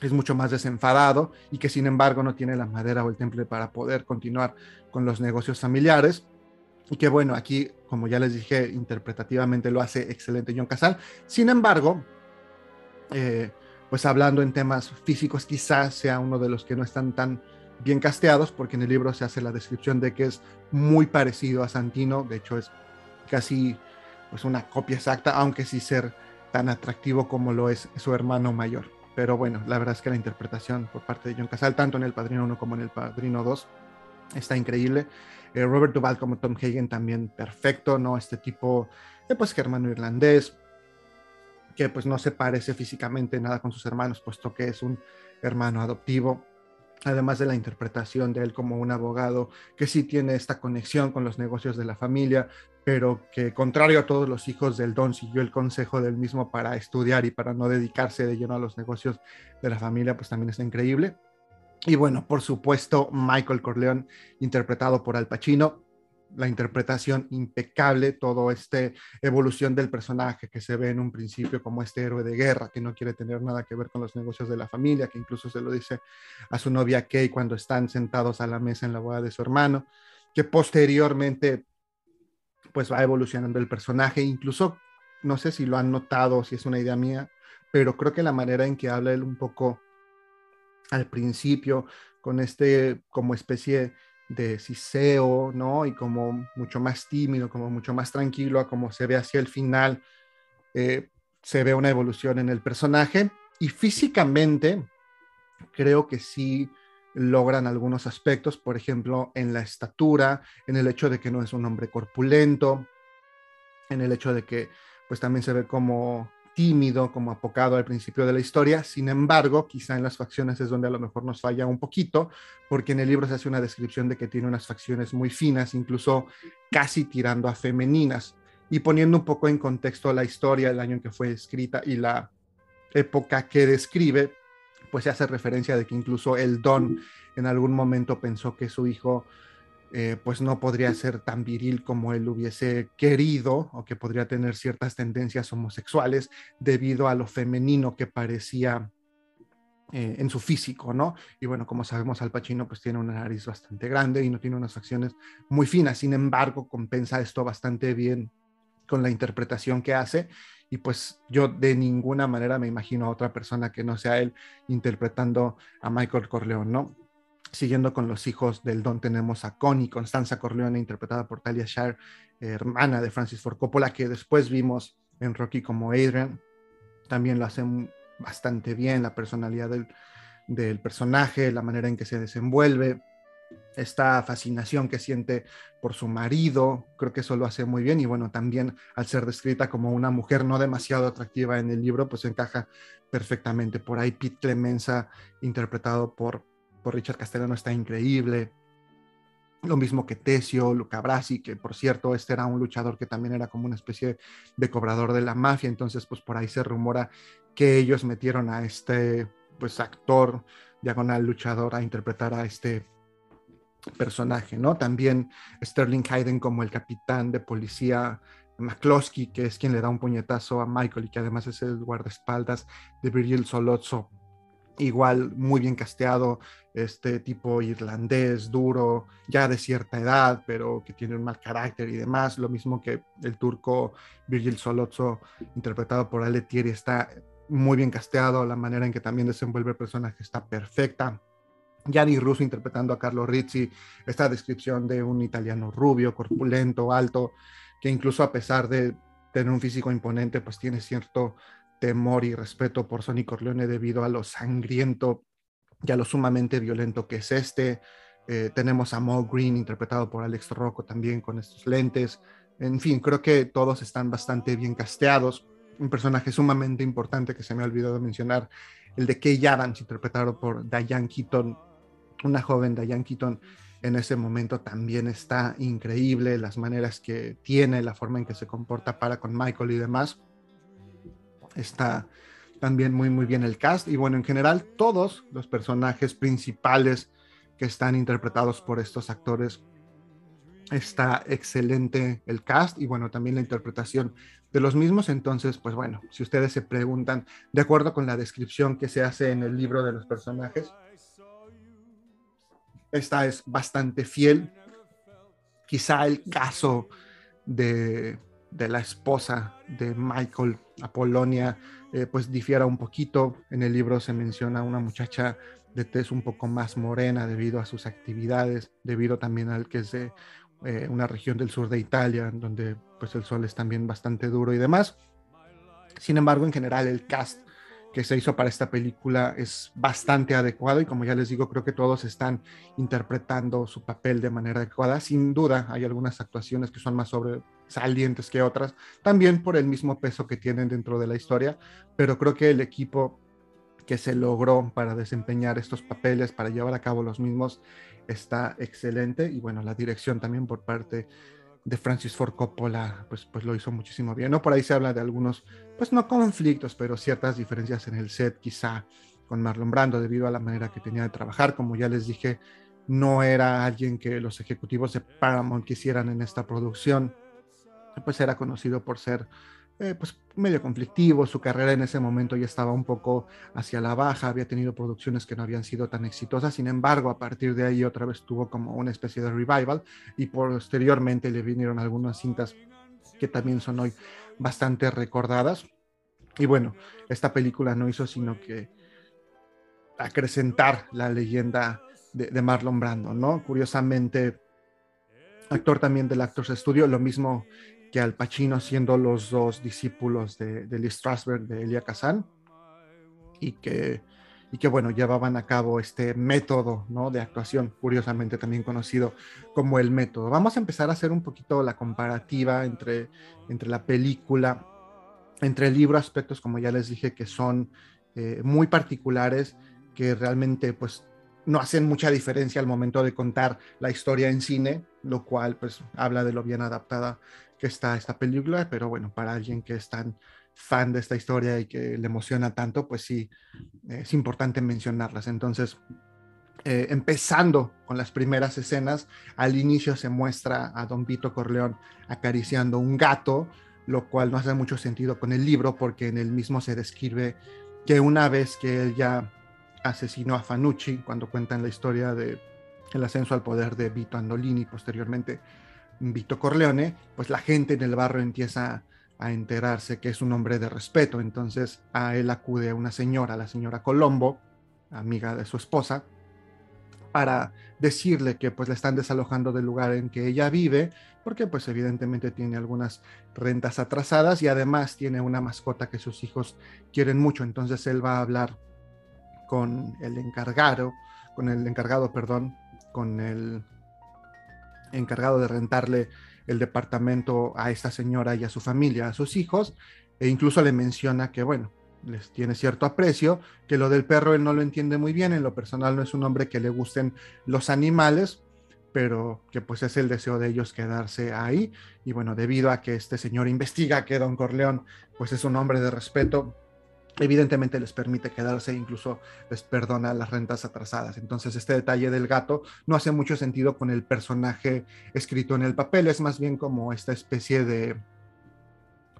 es mucho más desenfadado y que sin embargo no tiene la madera o el temple para poder continuar con los negocios familiares. Y que bueno, aquí, como ya les dije, interpretativamente lo hace excelente John Casal. Sin embargo, eh, pues hablando en temas físicos, quizás sea uno de los que no están tan bien casteados, porque en el libro se hace la descripción de que es muy parecido a Santino, de hecho es casi pues una copia exacta, aunque sí ser tan atractivo como lo es su hermano mayor. Pero bueno, la verdad es que la interpretación por parte de John Casal, tanto en El Padrino 1 como en El Padrino 2, está increíble. Eh, Robert Duvall como Tom Hagen también perfecto, ¿no? Este tipo, de pues germano irlandés, que pues no se parece físicamente nada con sus hermanos, puesto que es un hermano adoptivo, además de la interpretación de él como un abogado que sí tiene esta conexión con los negocios de la familia, pero que contrario a todos los hijos del don siguió el consejo del mismo para estudiar y para no dedicarse de lleno a los negocios de la familia, pues también está increíble. Y bueno, por supuesto, Michael Corleone, interpretado por Al Pacino, la interpretación impecable, toda esta evolución del personaje que se ve en un principio como este héroe de guerra que no quiere tener nada que ver con los negocios de la familia, que incluso se lo dice a su novia Kay cuando están sentados a la mesa en la boda de su hermano, que posteriormente pues va evolucionando el personaje, incluso no sé si lo han notado, si es una idea mía, pero creo que la manera en que habla él un poco al principio, con este como especie de Ciseo, ¿no? Y como mucho más tímido, como mucho más tranquilo, a como se ve hacia el final, eh, se ve una evolución en el personaje. Y físicamente, creo que sí logran algunos aspectos, por ejemplo, en la estatura, en el hecho de que no es un hombre corpulento, en el hecho de que pues también se ve como tímido, como apocado al principio de la historia. Sin embargo, quizá en las facciones es donde a lo mejor nos falla un poquito, porque en el libro se hace una descripción de que tiene unas facciones muy finas, incluso casi tirando a femeninas. Y poniendo un poco en contexto la historia, el año en que fue escrita y la época que describe, pues se hace referencia de que incluso el Don en algún momento pensó que su hijo eh, pues no podría ser tan viril como él hubiese querido o que podría tener ciertas tendencias homosexuales debido a lo femenino que parecía eh, en su físico, ¿no? Y bueno, como sabemos, Al Pacino pues tiene una nariz bastante grande y no tiene unas facciones muy finas, sin embargo, compensa esto bastante bien con la interpretación que hace y pues yo de ninguna manera me imagino a otra persona que no sea él interpretando a Michael Corleone, ¿no? Siguiendo con los hijos del Don, tenemos a Connie, Constanza Corleone, interpretada por Talia Shire, hermana de Francis Ford Coppola, que después vimos en Rocky como Adrian. También lo hace bastante bien, la personalidad del, del personaje, la manera en que se desenvuelve, esta fascinación que siente por su marido, creo que eso lo hace muy bien y bueno, también al ser descrita como una mujer no demasiado atractiva en el libro, pues encaja perfectamente. Por ahí Pete Clemenza, interpretado por por Richard Castellano está increíble. lo mismo que Tesio, Luca Brasi, que por cierto, este era un luchador que también era como una especie de cobrador de la mafia, entonces pues por ahí se rumora que ellos metieron a este pues actor diagonal luchador a interpretar a este personaje, ¿no? También Sterling Hayden como el capitán de policía McCloskey, que es quien le da un puñetazo a Michael y que además es el guardaespaldas de Virgil Solozzo igual muy bien casteado, este tipo irlandés, duro, ya de cierta edad, pero que tiene un mal carácter y demás. Lo mismo que el turco Virgil Solozzo, interpretado por Ale Thierry, está muy bien casteado, la manera en que también desenvuelve el personaje está perfecta. Gianni Russo interpretando a Carlo Rizzi, esta descripción de un italiano rubio, corpulento, alto, que incluso a pesar de tener un físico imponente, pues tiene cierto temor y respeto por Sonny Corleone debido a lo sangriento y a lo sumamente violento que es este. Eh, tenemos a Mo Green interpretado por Alex Rocco también con estos lentes. En fin, creo que todos están bastante bien casteados. Un personaje sumamente importante que se me ha olvidado mencionar, el de Kay Adams, interpretado por Diane Keaton, una joven Diane Keaton en ese momento también está increíble, las maneras que tiene, la forma en que se comporta para con Michael y demás está también muy, muy bien el cast. Y bueno, en general, todos los personajes principales que están interpretados por estos actores, está excelente el cast y bueno, también la interpretación de los mismos. Entonces, pues bueno, si ustedes se preguntan, de acuerdo con la descripción que se hace en el libro de los personajes, esta es bastante fiel. Quizá el caso de de la esposa de Michael, Apolonia, eh, pues difiera un poquito. En el libro se menciona una muchacha de tez un poco más morena debido a sus actividades, debido también al que es de eh, una región del sur de Italia, donde pues el sol es también bastante duro y demás. Sin embargo, en general el cast que se hizo para esta película es bastante adecuado y como ya les digo, creo que todos están interpretando su papel de manera adecuada. Sin duda, hay algunas actuaciones que son más sobresalientes que otras, también por el mismo peso que tienen dentro de la historia, pero creo que el equipo que se logró para desempeñar estos papeles, para llevar a cabo los mismos, está excelente y bueno, la dirección también por parte de Francis Ford Coppola, pues, pues lo hizo muchísimo bien, ¿no? Por ahí se habla de algunos, pues no conflictos, pero ciertas diferencias en el set, quizá con Marlon Brando, debido a la manera que tenía de trabajar, como ya les dije, no era alguien que los ejecutivos de Paramount quisieran en esta producción, pues era conocido por ser eh, pues medio conflictivo, su carrera en ese momento ya estaba un poco hacia la baja, había tenido producciones que no habían sido tan exitosas, sin embargo, a partir de ahí otra vez tuvo como una especie de revival y posteriormente le vinieron algunas cintas que también son hoy bastante recordadas. Y bueno, esta película no hizo sino que acrecentar la leyenda de, de Marlon Brando, ¿no? Curiosamente, actor también del Actors Studio, lo mismo que Al Pacino siendo los dos discípulos de, de Strasberg, de Elia Kazan, y que, y que, bueno, llevaban a cabo este método ¿no? de actuación, curiosamente también conocido como el método. Vamos a empezar a hacer un poquito la comparativa entre, entre la película, entre el libro, aspectos, como ya les dije, que son eh, muy particulares, que realmente pues no hacen mucha diferencia al momento de contar la historia en cine, lo cual pues habla de lo bien adaptada que está esta película, pero bueno, para alguien que es tan fan de esta historia y que le emociona tanto, pues sí, es importante mencionarlas. Entonces, eh, empezando con las primeras escenas, al inicio se muestra a Don Vito Corleón acariciando un gato, lo cual no hace mucho sentido con el libro porque en el mismo se describe que una vez que él ya asesinó a Fanucci, cuando cuentan la historia de el ascenso al poder de Vito Andolini posteriormente, Vito Corleone, pues la gente en el barrio empieza a enterarse que es un hombre de respeto. Entonces a él acude una señora, la señora Colombo, amiga de su esposa, para decirle que pues le están desalojando del lugar en que ella vive, porque pues evidentemente tiene algunas rentas atrasadas y además tiene una mascota que sus hijos quieren mucho. Entonces él va a hablar con el encargado, con el encargado, perdón, con el encargado de rentarle el departamento a esta señora y a su familia, a sus hijos, e incluso le menciona que, bueno, les tiene cierto aprecio, que lo del perro él no lo entiende muy bien, en lo personal no es un hombre que le gusten los animales, pero que pues es el deseo de ellos quedarse ahí. Y bueno, debido a que este señor investiga que Don Corleone pues es un hombre de respeto, evidentemente les permite quedarse e incluso les perdona las rentas atrasadas. Entonces este detalle del gato no hace mucho sentido con el personaje escrito en el papel, es más bien como esta especie de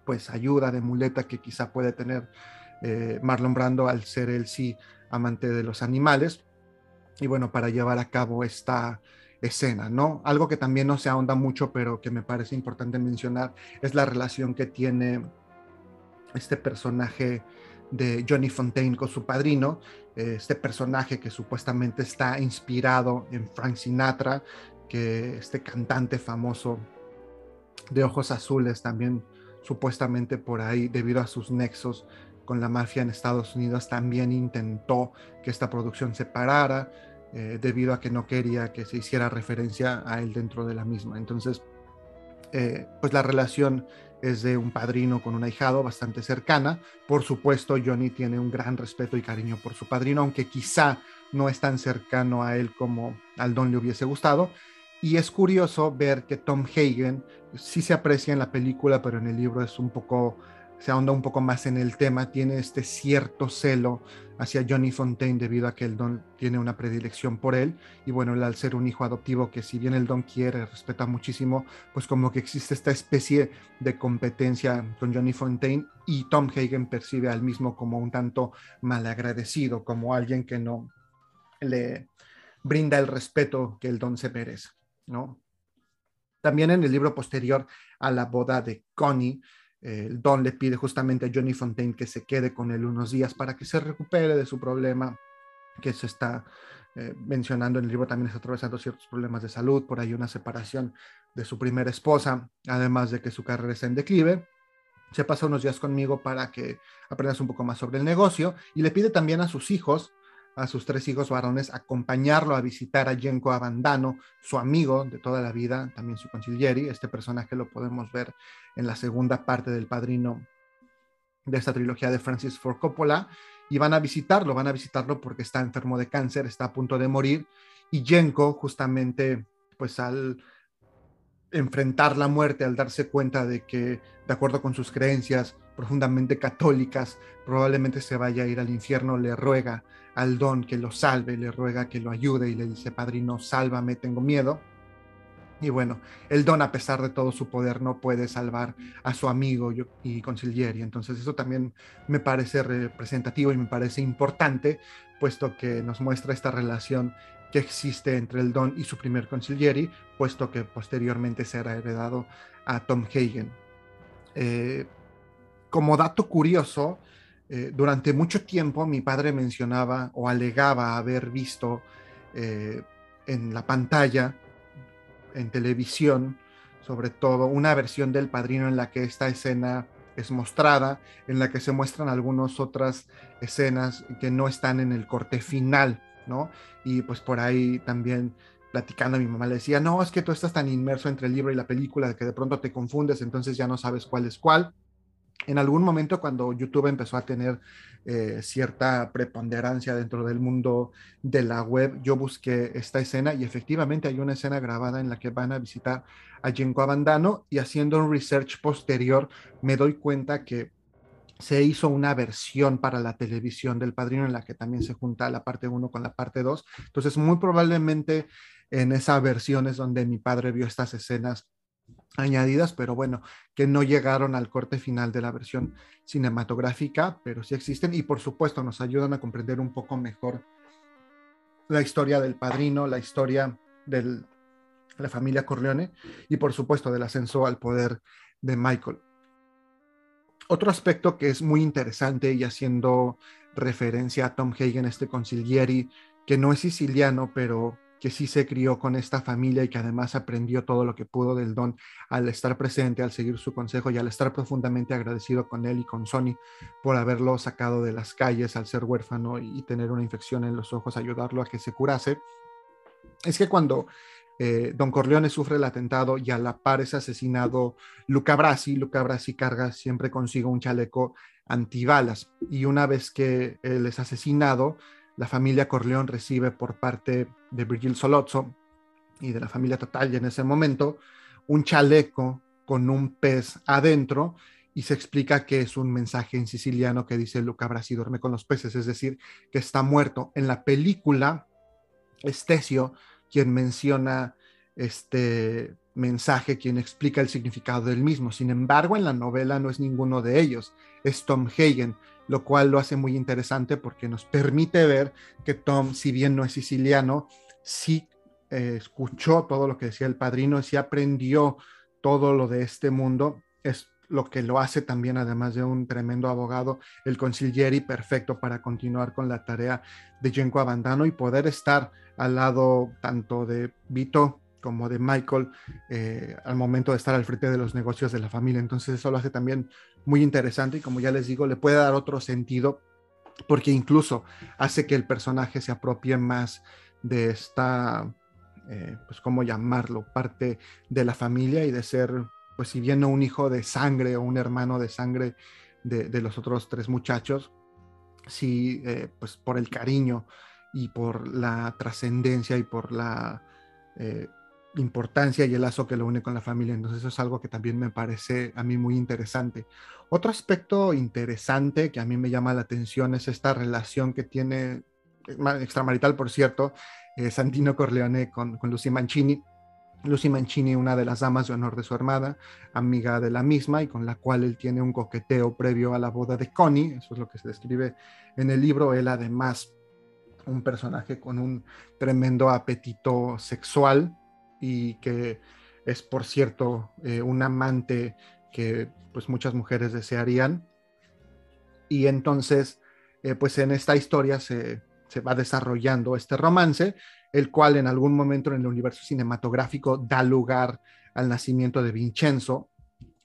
pues ayuda, de muleta que quizá puede tener eh, Marlon Brando al ser él sí amante de los animales. Y bueno, para llevar a cabo esta escena, ¿no? Algo que también no se ahonda mucho, pero que me parece importante mencionar, es la relación que tiene este personaje de Johnny Fontaine con su padrino, este personaje que supuestamente está inspirado en Frank Sinatra, que este cantante famoso de ojos azules también supuestamente por ahí, debido a sus nexos con la mafia en Estados Unidos, también intentó que esta producción se parara eh, debido a que no quería que se hiciera referencia a él dentro de la misma. Entonces, eh, pues la relación es de un padrino con un ahijado bastante cercana. Por supuesto, Johnny tiene un gran respeto y cariño por su padrino, aunque quizá no es tan cercano a él como al don le hubiese gustado. Y es curioso ver que Tom Hagen sí se aprecia en la película, pero en el libro es un poco se ahonda un poco más en el tema, tiene este cierto celo hacia Johnny Fontaine debido a que el Don tiene una predilección por él y bueno, al ser un hijo adoptivo que si bien el Don quiere, respeta muchísimo, pues como que existe esta especie de competencia con Johnny Fontaine y Tom Hagen percibe al mismo como un tanto malagradecido, como alguien que no le brinda el respeto que el Don se merece, ¿no? También en el libro posterior a la boda de Connie, Don le pide justamente a Johnny Fontaine que se quede con él unos días para que se recupere de su problema que se está eh, mencionando en el libro, también está atravesando ciertos problemas de salud, por ahí una separación de su primera esposa, además de que su carrera está en declive. Se pasa unos días conmigo para que aprendas un poco más sobre el negocio y le pide también a sus hijos a sus tres hijos varones acompañarlo a visitar a Genko Abandano, su amigo de toda la vida, también su consiglieri. Este personaje lo podemos ver en la segunda parte del padrino de esta trilogía de Francis Ford Coppola. Y van a visitarlo, van a visitarlo porque está enfermo de cáncer, está a punto de morir. Y Genko, justamente, pues al enfrentar la muerte, al darse cuenta de que, de acuerdo con sus creencias profundamente católicas, probablemente se vaya a ir al infierno, le ruega al don que lo salve, le ruega que lo ayude y le dice, padrino, sálvame, tengo miedo. Y bueno, el don, a pesar de todo su poder, no puede salvar a su amigo y consiglieri. Entonces eso también me parece representativo y me parece importante, puesto que nos muestra esta relación que existe entre el don y su primer consiglieri, puesto que posteriormente será heredado a Tom Hagen. Eh, como dato curioso, eh, durante mucho tiempo mi padre mencionaba o alegaba haber visto eh, en la pantalla, en televisión, sobre todo, una versión del padrino en la que esta escena es mostrada, en la que se muestran algunas otras escenas que no están en el corte final, ¿no? Y pues por ahí también platicando mi mamá le decía, no, es que tú estás tan inmerso entre el libro y la película que de pronto te confundes, entonces ya no sabes cuál es cuál en algún momento cuando YouTube empezó a tener eh, cierta preponderancia dentro del mundo de la web, yo busqué esta escena y efectivamente hay una escena grabada en la que van a visitar a Genko Abandano y haciendo un research posterior me doy cuenta que se hizo una versión para la televisión del Padrino en la que también se junta la parte 1 con la parte 2. Entonces, muy probablemente en esa versión es donde mi padre vio estas escenas añadidas, pero bueno, que no llegaron al corte final de la versión cinematográfica, pero sí existen y por supuesto nos ayudan a comprender un poco mejor la historia del padrino, la historia de la familia Corleone y por supuesto del ascenso al poder de Michael. Otro aspecto que es muy interesante y haciendo referencia a Tom Hagen, este concilieri, que no es siciliano, pero que sí se crió con esta familia y que además aprendió todo lo que pudo del don al estar presente, al seguir su consejo y al estar profundamente agradecido con él y con Sony por haberlo sacado de las calles al ser huérfano y tener una infección en los ojos, ayudarlo a que se curase. Es que cuando eh, Don Corleone sufre el atentado y a la par es asesinado Luca Brasi. Luca Brasi carga siempre consigo un chaleco antibalas y una vez que él es asesinado, la familia Corleón recibe por parte de Virgil Solozzo y de la familia Total en ese momento un chaleco con un pez adentro y se explica que es un mensaje en siciliano que dice Luca Brasi duerme con los peces, es decir, que está muerto. En la película, Estesio, quien menciona este mensaje, quien explica el significado del mismo. Sin embargo, en la novela no es ninguno de ellos, es Tom Hagen, lo cual lo hace muy interesante porque nos permite ver que Tom, si bien no es siciliano, sí eh, escuchó todo lo que decía el padrino, sí aprendió todo lo de este mundo. Es lo que lo hace también, además de un tremendo abogado, el consiglieri perfecto para continuar con la tarea de Genko Abandano y poder estar al lado tanto de Vito como de Michael eh, al momento de estar al frente de los negocios de la familia. Entonces eso lo hace también muy interesante y como ya les digo, le puede dar otro sentido porque incluso hace que el personaje se apropie más de esta, eh, pues cómo llamarlo, parte de la familia y de ser, pues si bien no un hijo de sangre o un hermano de sangre de, los otros tres muchachos, sí, eh, pues por el cariño y por la trascendencia y por la importancia y el lazo que lo une con la familia. Entonces eso es algo que también me parece a mí muy interesante. Otro aspecto interesante que a mí me llama la atención es esta relación que tiene, extramarital por cierto, eh, Santino Corleone con, con Lucy Mancini. Lucy Mancini, una de las damas de honor de su hermana, amiga de la misma y con la cual él tiene un coqueteo previo a la boda de Connie, eso es lo que se describe en el libro. Él además, un personaje con un tremendo apetito sexual, y que es, por cierto, eh, un amante que pues muchas mujeres desearían. Y entonces, eh, pues en esta historia se, se, va desarrollando este romance, el cual en algún momento en el universo cinematográfico da lugar al nacimiento de Vincenzo,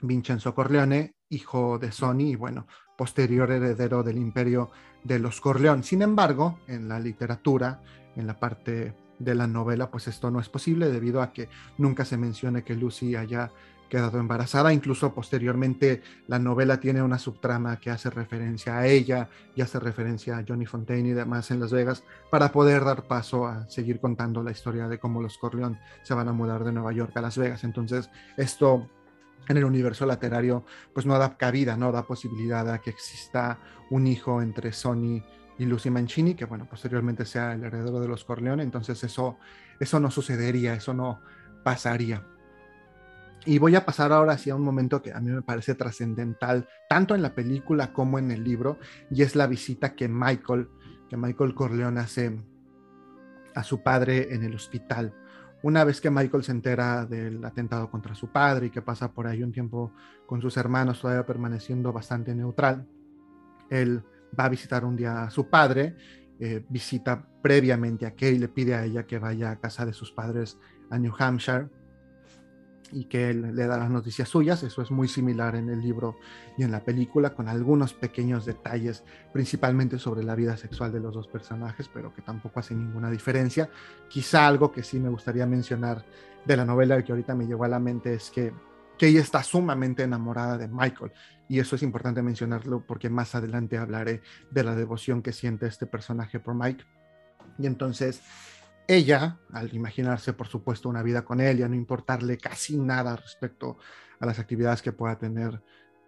Vincenzo Corleone, hijo de Sony y bueno, posterior heredero del imperio de los Corleón. Sin embargo, en la literatura, en la parte de la novela, pues esto no es posible debido a que nunca se mencione que Lucy haya quedado embarazada. Incluso posteriormente la novela tiene una subtrama que hace referencia a ella y hace referencia a Johnny Fontaine y demás en Las Vegas para poder dar paso a seguir contando la historia de cómo los Corleón se van a mudar de Nueva York a Las Vegas. Entonces esto en el universo literario pues no da cabida, no da posibilidad a que exista un hijo entre Sony y Lucy Mancini, que bueno, posteriormente sea el heredero de los Corleone, entonces eso, eso no sucedería, eso no pasaría. Y voy a pasar ahora hacia un momento que a mí me parece trascendental, tanto en la película como en el libro, y es la visita que Michael, que Michael Corleone hace a su padre en el hospital. Una vez que Michael se entera del atentado contra su padre y que pasa por ahí un tiempo con sus hermanos, todavía permaneciendo bastante neutral, él va a visitar un día a su padre, eh, visita previamente a Kay, le pide a ella que vaya a casa de sus padres a New Hampshire y que él le da las noticias suyas. Eso es muy similar en el libro y en la película, con algunos pequeños detalles, principalmente sobre la vida sexual de los dos personajes, pero que tampoco hace ninguna diferencia. Quizá algo que sí me gustaría mencionar de la novela que ahorita me llegó a la mente es que que ella está sumamente enamorada de Michael. Y eso es importante mencionarlo porque más adelante hablaré de la devoción que siente este personaje por Mike. Y entonces ella, al imaginarse por supuesto una vida con él y a no importarle casi nada respecto a las actividades que pueda tener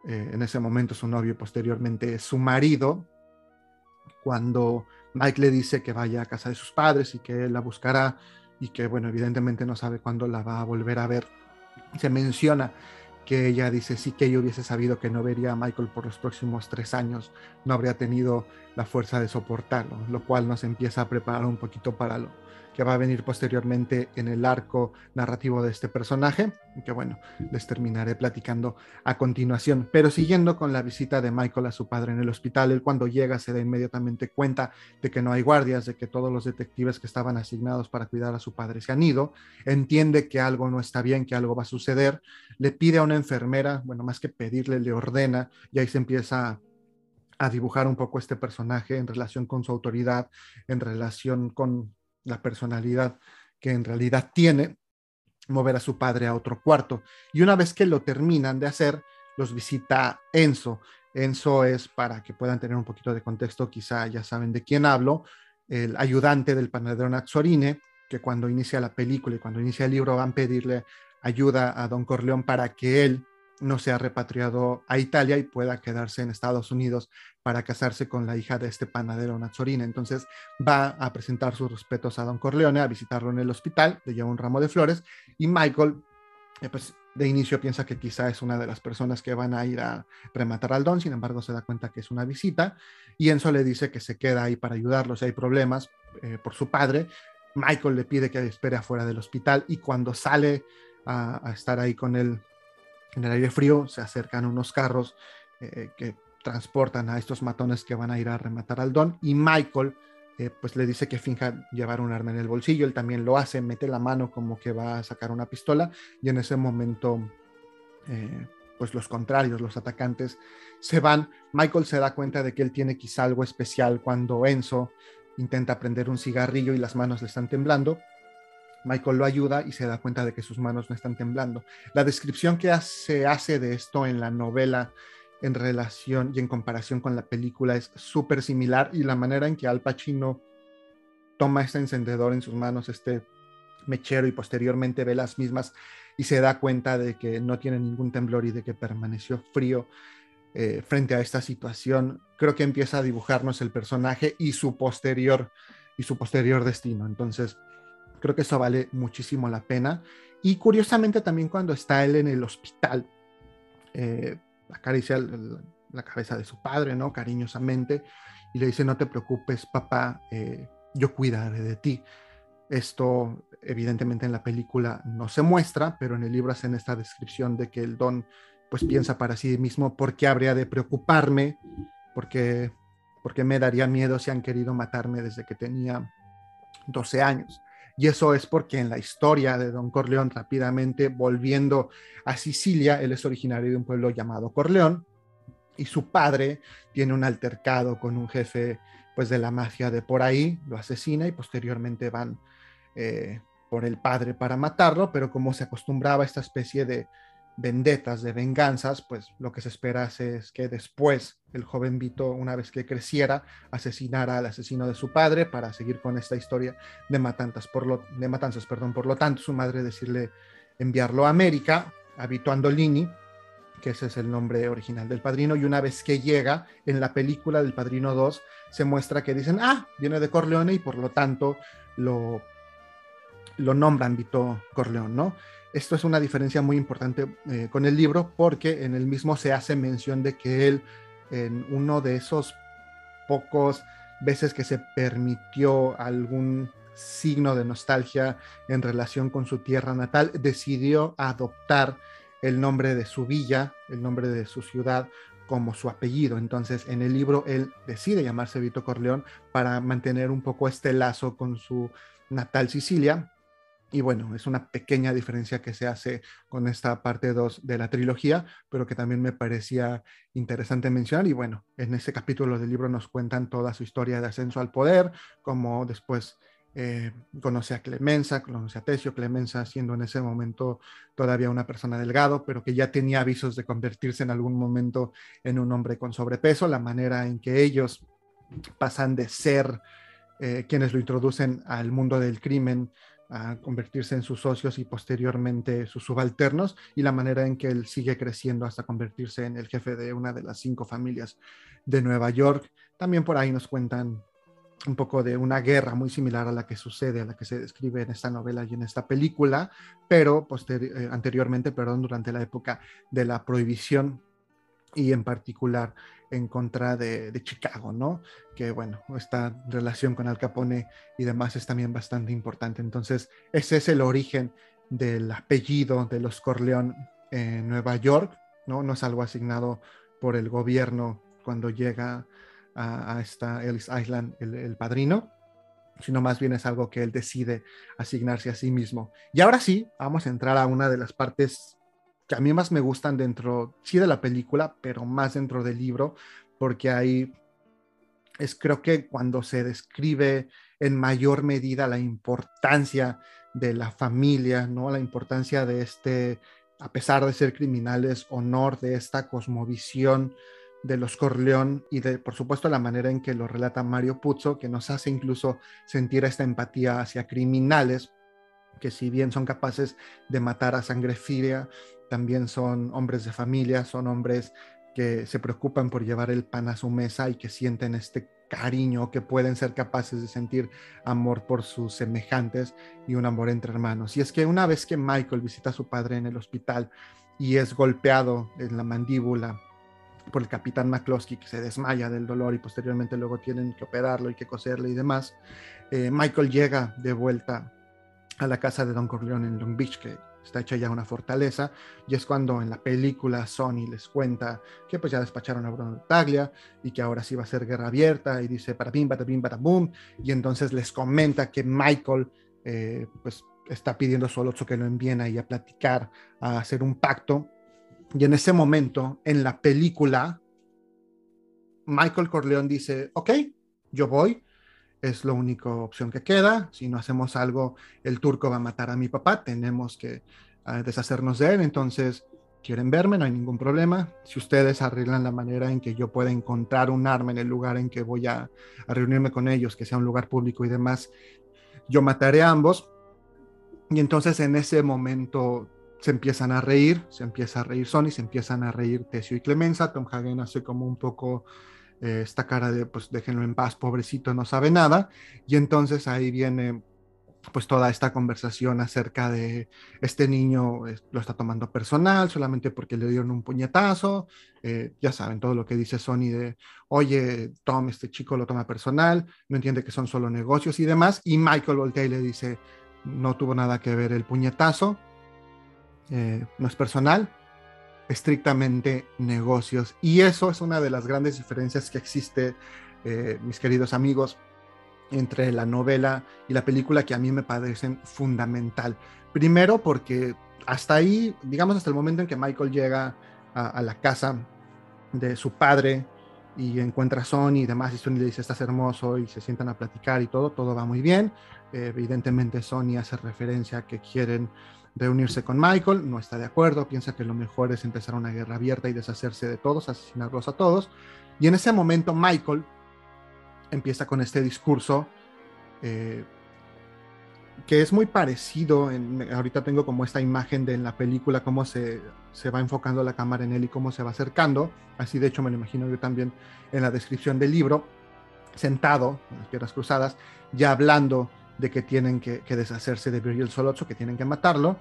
eh, en ese momento su novio posteriormente su marido, cuando Mike le dice que vaya a casa de sus padres y que él la buscará y que bueno, evidentemente no sabe cuándo la va a volver a ver se menciona que ella dice, sí que ella hubiese sabido que no vería a Michael por los próximos tres años, no habría tenido la fuerza de soportarlo, lo cual nos empieza a preparar un poquito para lo, que va a venir posteriormente en el arco narrativo de este personaje, que bueno, les terminaré platicando a continuación. Pero siguiendo con la visita de Michael a su padre en el hospital, él cuando llega se da inmediatamente cuenta de que no hay guardias, de que todos los detectives que estaban asignados para cuidar a su padre se han ido, entiende que algo no está bien, que algo va a suceder, le pide a una enfermera, bueno, más que pedirle, le ordena, y ahí se empieza a dibujar un poco este personaje en relación con su autoridad, en relación con la personalidad que en realidad tiene, mover a su padre a otro cuarto. Y una vez que lo terminan de hacer, los visita Enzo. Enzo es, para que puedan tener un poquito de contexto, quizá ya saben de quién hablo, el ayudante del panadero Naxorine, que cuando inicia la película y cuando inicia el libro van a pedirle ayuda a Don Corleón para que él no sea repatriado a Italia y pueda quedarse en Estados Unidos para casarse con la hija de este panadero Nazorina. Entonces va a presentar sus respetos a Don Corleone, a visitarlo en el hospital, le lleva un ramo de flores y Michael, eh, pues de inicio piensa que quizá es una de las personas que van a ir a rematar al Don, sin embargo se da cuenta que es una visita y Enzo le dice que se queda ahí para ayudarlo si hay problemas eh, por su padre. Michael le pide que espere afuera del hospital y cuando sale a, a estar ahí con él en el aire frío se acercan unos carros eh, que transportan a estos matones que van a ir a rematar al Don y Michael eh, pues le dice que finja llevar un arma en el bolsillo, él también lo hace, mete la mano como que va a sacar una pistola y en ese momento eh, pues los contrarios, los atacantes se van. Michael se da cuenta de que él tiene quizá algo especial cuando Enzo intenta prender un cigarrillo y las manos le están temblando Michael lo ayuda y se da cuenta de que sus manos no están temblando. La descripción que se hace de esto en la novela en relación y en comparación con la película es súper similar y la manera en que Al Pacino toma este encendedor en sus manos, este mechero y posteriormente ve las mismas y se da cuenta de que no tiene ningún temblor y de que permaneció frío eh, frente a esta situación, creo que empieza a dibujarnos el personaje y su posterior y su posterior destino. Entonces, Creo que eso vale muchísimo la pena. Y curiosamente también cuando está él en el hospital, eh, acaricia la cabeza de su padre, ¿no? Cariñosamente, y le dice, no te preocupes, papá, eh, yo cuidaré de ti. Esto evidentemente en la película no se muestra, pero en el libro hacen esta descripción de que el don pues piensa para sí mismo, ¿por qué habría de preocuparme? Porque, porque me daría miedo si han querido matarme desde que tenía 12 años. Y eso es porque en la historia de Don Corleón, rápidamente volviendo a Sicilia, él es originario de un pueblo llamado Corleón y su padre tiene un altercado con un jefe pues de la mafia de por ahí, lo asesina y posteriormente van eh, por el padre para matarlo, pero como se acostumbraba a esta especie de vendetas, de venganzas, pues lo que se espera es que después el joven Vito, una vez que creciera, asesinara al asesino de su padre para seguir con esta historia de matanzas. Por lo, de matanzas, perdón. Por lo tanto, su madre decirle enviarlo a América, a Vito Andolini, que ese es el nombre original del padrino, y una vez que llega en la película del Padrino 2, se muestra que dicen, ah, viene de Corleone y por lo tanto lo, lo nombran Vito Corleone, ¿no? Esto es una diferencia muy importante eh, con el libro porque en el mismo se hace mención de que él, en uno de esos pocos veces que se permitió algún signo de nostalgia en relación con su tierra natal, decidió adoptar el nombre de su villa, el nombre de su ciudad como su apellido. Entonces, en el libro él decide llamarse Vito Corleón para mantener un poco este lazo con su natal Sicilia, y bueno, es una pequeña diferencia que se hace con esta parte 2 de la trilogía, pero que también me parecía interesante mencionar. Y bueno, en ese capítulo del libro nos cuentan toda su historia de ascenso al poder, como después eh, conoce a Clemenza, conoce a Tesio, Clemenza siendo en ese momento todavía una persona delgado, pero que ya tenía avisos de convertirse en algún momento en un hombre con sobrepeso, la manera en que ellos pasan de ser eh, quienes lo introducen al mundo del crimen a convertirse en sus socios y posteriormente sus subalternos y la manera en que él sigue creciendo hasta convertirse en el jefe de una de las cinco familias de Nueva York. También por ahí nos cuentan un poco de una guerra muy similar a la que sucede, a la que se describe en esta novela y en esta película, pero eh, anteriormente, perdón, durante la época de la prohibición y en particular en contra de, Chicago, ¿no? Que bueno, esta relación con Al Capone y demás es también bastante importante. Entonces, ese es el origen del apellido de los Corleón en Nueva York, ¿no? No es algo asignado por el gobierno cuando llega a, esta Ellis Island el, el padrino, sino más bien es algo que él decide asignarse a sí mismo. Y ahora sí, vamos a entrar a una de las partes que a mí más me gustan dentro, sí de la película, pero más dentro del libro, porque ahí es creo que cuando se describe en mayor medida la importancia de la familia, ¿no? La importancia de este, a pesar de ser criminales, honor de esta cosmovisión de los Corleón y de, por supuesto, la manera en que lo relata Mario Puzo, que nos hace incluso sentir esta empatía hacia criminales, que si bien son capaces de matar a sangre fría, también son hombres de familia, son hombres que se preocupan por llevar el pan a su mesa y que sienten este cariño, que pueden ser capaces de sentir amor por sus semejantes y un amor entre hermanos. Y es que una vez que Michael visita a su padre en el hospital y es golpeado en la mandíbula por el capitán McCloskey, que se desmaya del dolor y posteriormente luego tienen que operarlo y que coserle y demás, eh, Michael llega de vuelta a la casa de Don Corleone en Long Beach, está hecha ya una fortaleza, y es cuando en la película Sony les cuenta que pues ya despacharon a Bruno Taglia y que ahora sí va a ser guerra abierta, y dice para bim, para bim, para boom, y entonces les comenta que Michael eh, pues está pidiendo a Solozzo que lo envíen ahí a platicar, a hacer un pacto, y en ese momento, en la película, Michael Corleone dice, ok, yo voy, es la única opción que queda. Si no hacemos algo, el turco va a matar a mi papá, tenemos que ah, deshacernos de él. Entonces, quieren verme, no hay ningún problema. Si ustedes arreglan la manera en que yo pueda encontrar un arma en el lugar en que voy a, reunirme con ellos, que sea un lugar público y demás, yo mataré a ambos. Y entonces en ese momento se empiezan a reír, se empieza a reír Sony, se empiezan a reír Tesio y Clemenza. Tom Hagen hace como un poco eh, esta cara de, pues déjenlo en paz, pobrecito, no sabe nada. Y entonces ahí viene pues toda esta conversación acerca de este niño lo está tomando personal solamente porque le dieron un puñetazo, eh, ya saben todo lo que dice Sony de, oye, Tom, este chico lo toma personal, no entiende que son solo negocios y demás, y Michael voltea y le dice, no tuvo nada que ver el puñetazo, eh, no es personal, estrictamente negocios. Y eso es una de las grandes diferencias que existe, eh, mis queridos amigos, entre la novela y la película que a mí me parecen fundamental. Primero porque hasta ahí, digamos hasta el momento en que Michael llega a, la casa de su padre y encuentra a Sony y demás, y Sony le dice, estás hermoso, y se sientan a platicar y todo, todo va muy bien. evidentemente Sony hace referencia a que quieren reunirse con Michael, no está de acuerdo, piensa que lo mejor es empezar una guerra abierta y deshacerse de todos, asesinarlos a todos. Y en ese momento Michael empieza con este discurso eh, que es muy parecido, en, ahorita tengo como esta imagen de en la película, cómo se, se va enfocando la cámara en él y cómo se va acercando, así de hecho me lo imagino yo también en la descripción del libro, sentado, con las piernas cruzadas, ya hablando de que tienen que, deshacerse de Virgil Solozzo, que tienen que matarlo,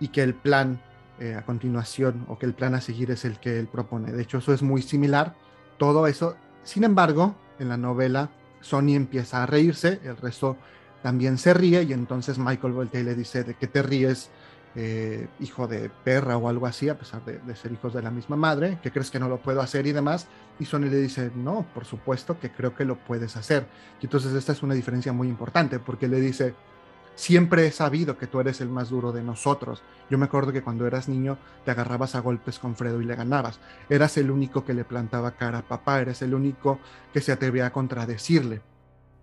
y que el plan eh, a continuación o que el plan a seguir es el que él propone. De hecho, eso es muy similar, todo eso. Sin embargo, en la novela, Sony empieza a reírse, el resto también se ríe, y entonces Michael voltea y le dice, ¿de qué te ríes? Eh, hijo de perra o algo así, a pesar de, ser hijos de la misma madre, que crees que no lo puedo hacer y demás. Y Sony le dice, no, por supuesto que creo que lo puedes hacer. Y entonces esta es una diferencia muy importante, porque le dice, siempre he sabido que tú eres el más duro de nosotros. Yo me acuerdo que cuando eras niño te agarrabas a golpes con Fredo y le ganabas. Eras el único que le plantaba cara a papá, eres el único que se atrevía a contradecirle.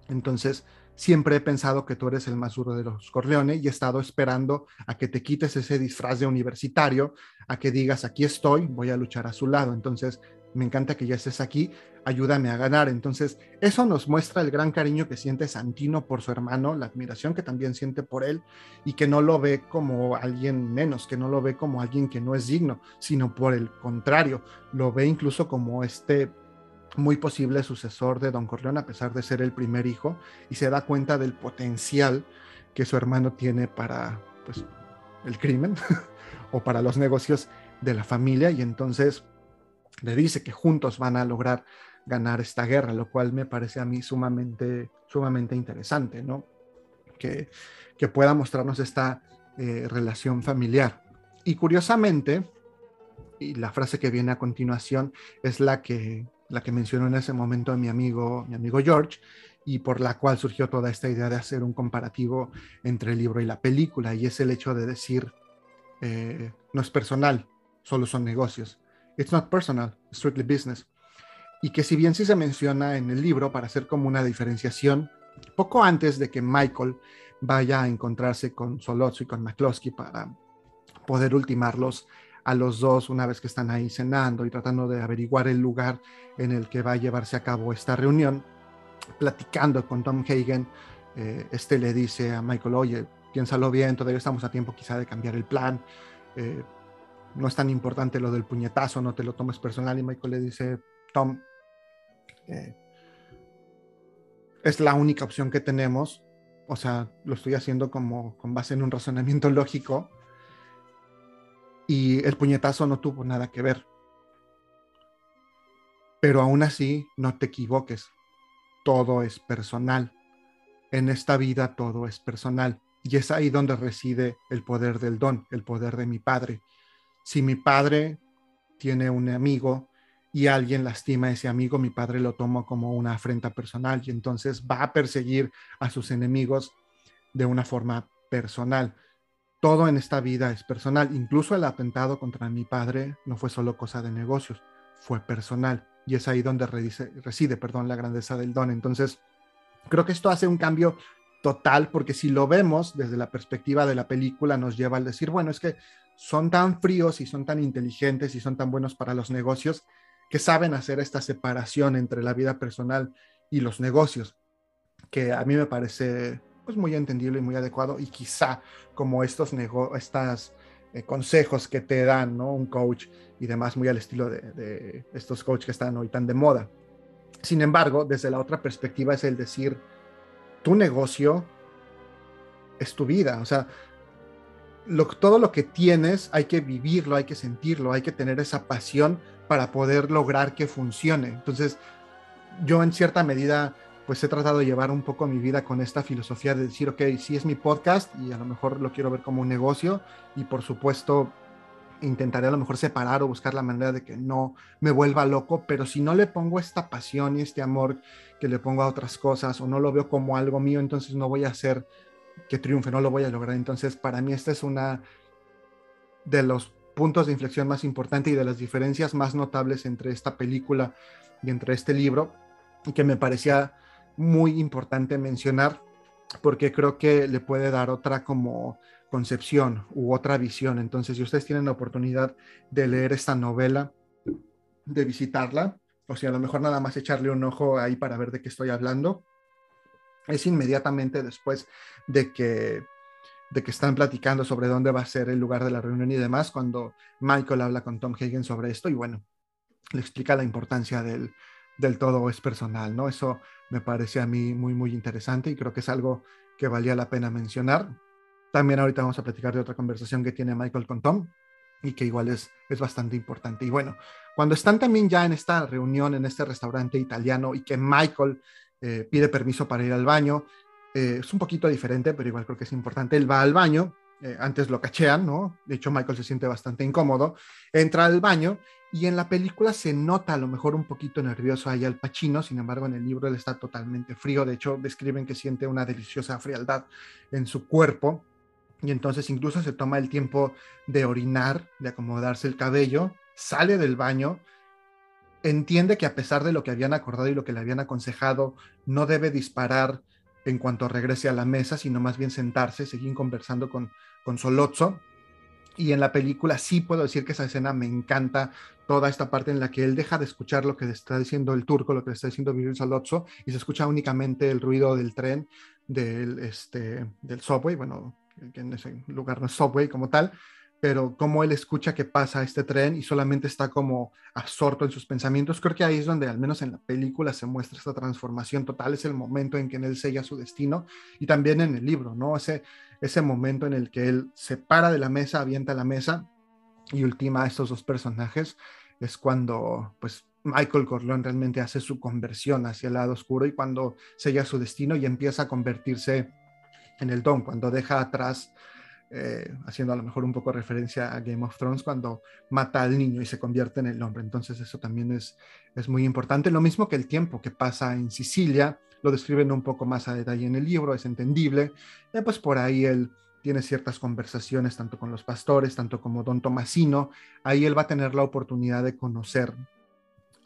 Entonces, siempre he pensado que tú eres el más duro de los Corleone y he estado esperando a que te quites ese disfraz de universitario, a que digas, aquí estoy, voy a luchar a su lado. Entonces, me encanta que ya estés aquí, ayúdame a ganar. Entonces, eso nos muestra el gran cariño que siente Santino por su hermano, la admiración que también siente por él y que no lo ve como alguien menos, que no lo ve como alguien que no es digno, sino por el contrario, lo ve incluso como este muy posible sucesor de Don Corleone, a pesar de ser el primer hijo, y se da cuenta del potencial que su hermano tiene para pues, el crimen <laughs> o para los negocios de la familia, y entonces le dice que juntos van a lograr ganar esta guerra, lo cual me parece a mí sumamente, sumamente interesante, ¿no? Que, que pueda mostrarnos esta eh, relación familiar. Y curiosamente, y la frase que viene a continuación es la que la que mencionó en ese momento mi amigo, mi amigo George, y por la cual surgió toda esta idea de hacer un comparativo entre el libro y la película, y es el hecho de decir, eh, no es personal, solo son negocios. It's not personal, strictly business. Y que si bien sí se menciona en el libro para hacer como una diferenciación, poco antes de que Michael vaya a encontrarse con Solozzo y con McCloskey para poder ultimarlos a los dos una vez que están ahí cenando y tratando de averiguar el lugar en el que va a llevarse a cabo esta reunión, platicando con Tom Hagen, eh, este le dice a Michael, oye, piénsalo bien, todavía estamos a tiempo quizá de cambiar el plan, eh, no es tan importante lo del puñetazo, no te lo tomes personal. Y Michael le dice, Tom, eh, es la única opción que tenemos, o sea, lo estoy haciendo como con base en un razonamiento lógico, y el puñetazo no tuvo nada que ver. Pero aún así, no te equivoques, todo es personal. En esta vida todo es personal. Y es ahí donde reside el poder del don, el poder de mi padre. Si mi padre tiene un amigo y alguien lastima a ese amigo, mi padre lo toma como una afrenta personal y entonces va a perseguir a sus enemigos de una forma personal. Todo en esta vida es personal. Incluso el atentado contra mi padre no fue solo cosa de negocios, fue personal. Y es ahí donde reside, perdón, la grandeza del don. Entonces, creo que esto hace un cambio total, porque si lo vemos desde la perspectiva de la película, nos lleva al decir, bueno, es que son tan fríos y son tan inteligentes y son tan buenos para los negocios que saben hacer esta separación entre la vida personal y los negocios, que a mí me parece pues muy entendible y muy adecuado y quizá como estos estas eh, consejos que te dan ¿no? un coach y demás muy al estilo de, de estos coaches que están hoy tan de moda. Sin embargo, desde la otra perspectiva es el decir, tu negocio es tu vida. O sea, todo lo que tienes hay que vivirlo, hay que sentirlo, hay que tener esa pasión para poder lograr que funcione. Entonces, yo en cierta medida, pues he tratado de llevar un poco mi vida con esta filosofía de decir, ok, sí es mi podcast y a lo mejor lo quiero ver como un negocio y por supuesto intentaré a lo mejor separar o buscar la manera de que no me vuelva loco, pero si no le pongo esta pasión y este amor que le pongo a otras cosas o no lo veo como algo mío, entonces no voy a hacer que triunfe, no lo voy a lograr. Entonces, para mí esta es una de los puntos de inflexión más importante y de las diferencias más notables entre esta película y entre este libro, que me parecía muy importante mencionar porque creo que le puede dar otra como concepción u otra visión. Entonces, si ustedes tienen la oportunidad de leer esta novela, de visitarla, o si a lo mejor nada más echarle un ojo ahí para ver de qué estoy hablando, es inmediatamente después de que de que están platicando sobre dónde va a ser el lugar de la reunión y demás, cuando Michael habla con Tom Hagen sobre esto y bueno, le explica la importancia del, del todo es personal, ¿no? Eso me parece a mí muy, muy interesante y creo que es algo que valía la pena mencionar. También ahorita vamos a platicar de otra conversación que tiene Michael con Tom y que igual es, es bastante importante. Y bueno, cuando están también ya en esta reunión, en este restaurante italiano y que Michael eh, pide permiso para ir al baño, eh, es un poquito diferente, pero igual creo que es importante. Él va al baño, eh, antes lo cachean, ¿no? De hecho, Michael se siente bastante incómodo, entra al baño y en la película se nota a lo mejor un poquito nervioso ahí al Pacino, sin embargo en el libro él está totalmente frío, de hecho describen que siente una deliciosa frialdad en su cuerpo y entonces incluso se toma el tiempo de orinar, de acomodarse el cabello, sale del baño, entiende que a pesar de lo que habían acordado y lo que le habían aconsejado, no debe disparar en cuanto regrese a la mesa, sino más bien sentarse, seguir conversando con, con. Y en la película sí puedo decir que esa escena me encanta, toda esta parte en la que él deja de escuchar lo que está diciendo el turco, lo que le está diciendo Virgil Solozzo, y se escucha únicamente el ruido del tren, del, este, del subway, bueno, en ese lugar no es subway como tal, pero como él escucha que pasa este tren y solamente está como absorto en sus pensamientos, creo que ahí es donde al menos en la película se muestra esta transformación total, es el momento en que él sella su destino y también en el libro, ¿no? Ese, ese momento en el que él se para de la mesa, avienta la mesa y ultima a estos dos personajes, es cuando pues Michael Corleone realmente hace su conversión hacia el lado oscuro y cuando sella su destino y empieza a convertirse en el Don, cuando deja atrás, eh, haciendo a lo mejor un poco referencia a Game of Thrones, cuando mata al niño y se convierte en el hombre. Entonces eso también es, es muy importante. Lo mismo que el tiempo que pasa en Sicilia, lo describen un poco más a detalle en el libro, es entendible. Eh, pues por ahí él tiene ciertas conversaciones tanto con los pastores, tanto como don Tomasino. Ahí él va a tener la oportunidad de conocer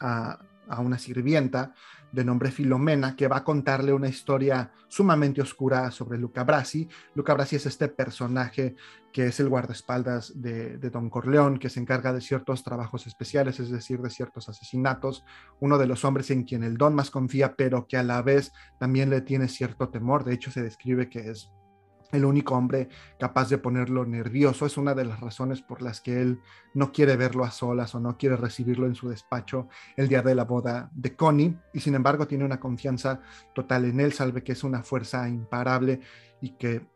a, a una sirvienta de nombre Filomena, que va a contarle una historia sumamente oscura sobre Luca Brasi. Luca Brasi es este personaje que es el guardaespaldas de, de, Don Corleón, que se encarga de ciertos trabajos especiales, es decir, de ciertos asesinatos, uno de los hombres en quien el Don más confía, pero que a la vez también le tiene cierto temor. De hecho, se describe que es el único hombre capaz de ponerlo nervioso. Es una de las razones por las que él no quiere verlo a solas o no quiere recibirlo en su despacho el día de la boda de Connie. Y sin embargo tiene una confianza total en él, sabe que es una fuerza imparable y que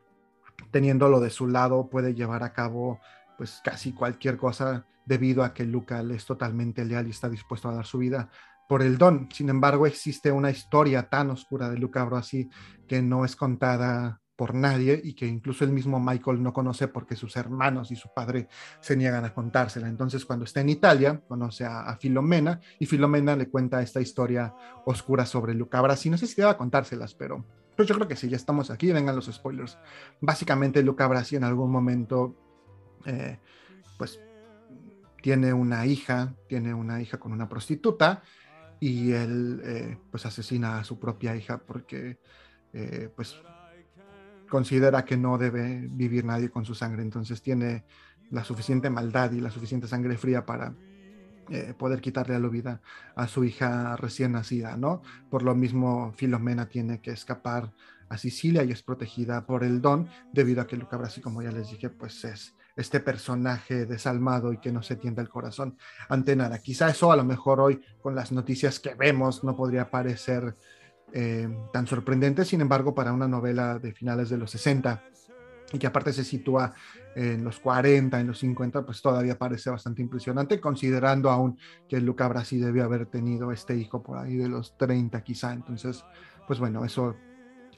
teniéndolo de su lado puede llevar a cabo pues casi cualquier cosa debido a que Luca le es totalmente leal y está dispuesto a dar su vida por el don. Sin embargo, existe una historia tan oscura de Luca Brasi que no es contada por nadie y que incluso el mismo Michael no conoce porque sus hermanos y su padre se niegan a contársela. Entonces cuando está en Italia, conoce a, Filomena y Filomena le cuenta esta historia oscura sobre Luca Brasi. No sé si deba contárselas, pero pues yo creo que sí, ya estamos aquí, vengan los spoilers. Básicamente Luca Brasi en algún momento, eh, pues tiene una hija, tiene una hija con una prostituta y él eh, pues asesina a su propia hija porque eh, pues considera que no debe vivir nadie con su sangre, entonces tiene la suficiente maldad y la suficiente sangre fría para eh, poder quitarle la vida a su hija recién nacida, ¿no? Por lo mismo, Filomena tiene que escapar a Sicilia y es protegida por el Don, debido a que Luca Brasi, como ya les dije, pues es este personaje desalmado y que no se tienda el corazón ante nada. Quizá eso a lo mejor hoy, con las noticias que vemos, no podría parecer eh, tan sorprendente, sin embargo, para una novela de finales de los 60 y que aparte se sitúa en los 40, en los 50, pues todavía parece bastante impresionante, considerando aún que Luca Brasi debió haber tenido este hijo por ahí de los 30 quizá. Entonces, pues bueno, eso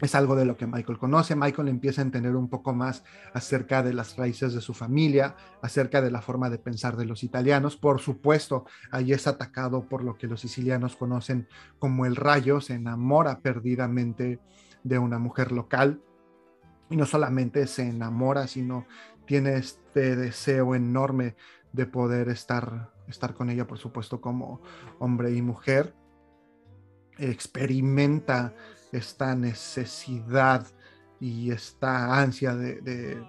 es algo de lo que Michael conoce. Michael empieza a entender un poco más acerca de las raíces de su familia, acerca de la forma de pensar de los italianos. Por supuesto, ahí es atacado por lo que los sicilianos conocen como el rayo, se enamora perdidamente de una mujer local y no solamente se enamora, sino tiene este deseo enorme de poder estar, estar con ella, por supuesto, como hombre y mujer. Experimenta esta necesidad y esta ansia de,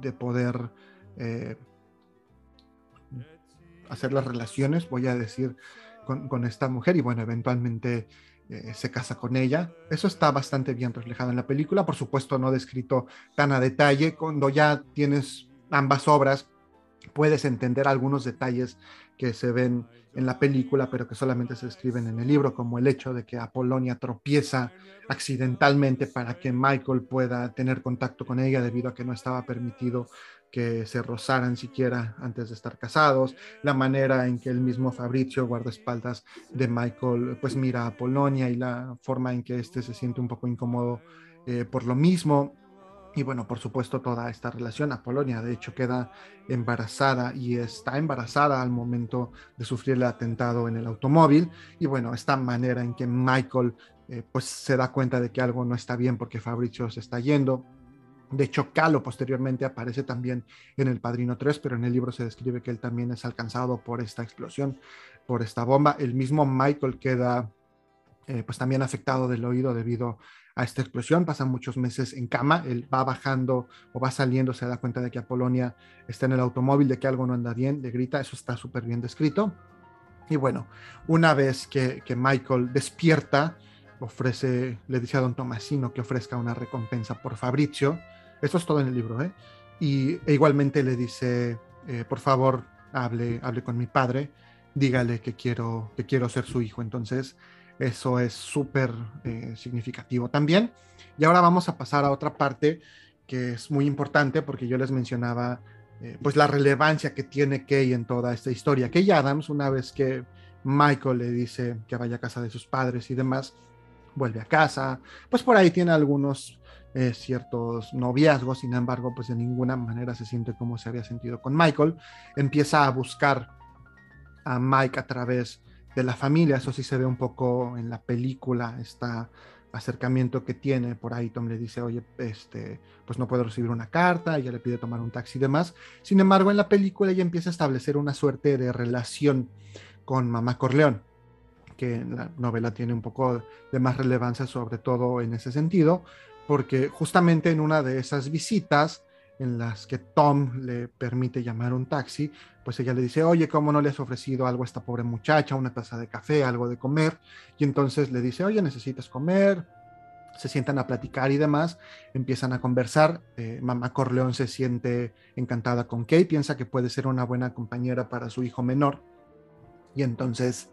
de, poder eh, hacer las relaciones, voy a decir, con, esta mujer y bueno, eventualmente eh, se casa con ella. Eso está bastante bien reflejado en la película, por supuesto no descrito tan a detalle, cuando ya tienes ambas obras, puedes entender algunos detalles que se ven en la película, pero que solamente se escriben en el libro, como el hecho de que Apolonia tropieza accidentalmente para que Michael pueda tener contacto con ella debido a que no estaba permitido que se rozaran siquiera antes de estar casados, la manera en que el mismo Fabrizio, guardaespaldas de Michael, pues mira a Apolonia y la forma en que éste se siente un poco incómodo eh, por lo mismo. Y bueno, por supuesto, toda esta relación a Polonia, de hecho, queda embarazada y está embarazada al momento de sufrir el atentado en el automóvil. Y bueno, esta manera en que Michael eh, pues se da cuenta de que algo no está bien porque Fabricio se está yendo. De hecho, Calo posteriormente aparece también en El Padrino 3, pero en el libro se describe que él también es alcanzado por esta explosión, por esta bomba. El mismo Michael queda eh, pues también afectado del oído debido a esta explosión, pasan muchos meses en cama, él va bajando o va saliendo, se da cuenta de que Apolonia está en el automóvil, de que algo no anda bien, le grita, eso está súper bien descrito. Y bueno, una vez que, Michael despierta, ofrece, le dice a don Tomasino que ofrezca una recompensa por Fabrizio, eso es todo en el libro, ¿eh? Y e igualmente le dice, eh, por favor, hable, hable con mi padre, dígale que quiero, que quiero ser su hijo. Entonces, eso es súper eh, significativo también. Y ahora vamos a pasar a otra parte que es muy importante porque yo les mencionaba eh, pues la relevancia que tiene Kay en toda esta historia. Kay Adams, una vez que Michael le dice que vaya a casa de sus padres y demás, vuelve a casa, pues por ahí tiene algunos eh, ciertos noviazgos, sin embargo, pues de ninguna manera se siente como se había sentido con Michael. Empieza a buscar a Mike a través de la familia, eso sí se ve un poco en la película, este acercamiento que tiene, por ahí Tom le dice, oye, este, pues no puedo recibir una carta, ella le pide tomar un taxi y demás, sin embargo en la película ella empieza a establecer una suerte de relación con mamá Corleón, que la novela tiene un poco de más relevancia, sobre todo en ese sentido, porque justamente en una de esas visitas en las que Tom le permite llamar un taxi, pues ella le dice, oye, ¿cómo no le has ofrecido algo a esta pobre muchacha, una taza de café, algo de comer? Y entonces le dice, oye, necesitas comer, se sientan a platicar y demás, empiezan a conversar. Eh, mamá Corleón se siente encantada con Kay, piensa que puede ser una buena compañera para su hijo menor. Y entonces,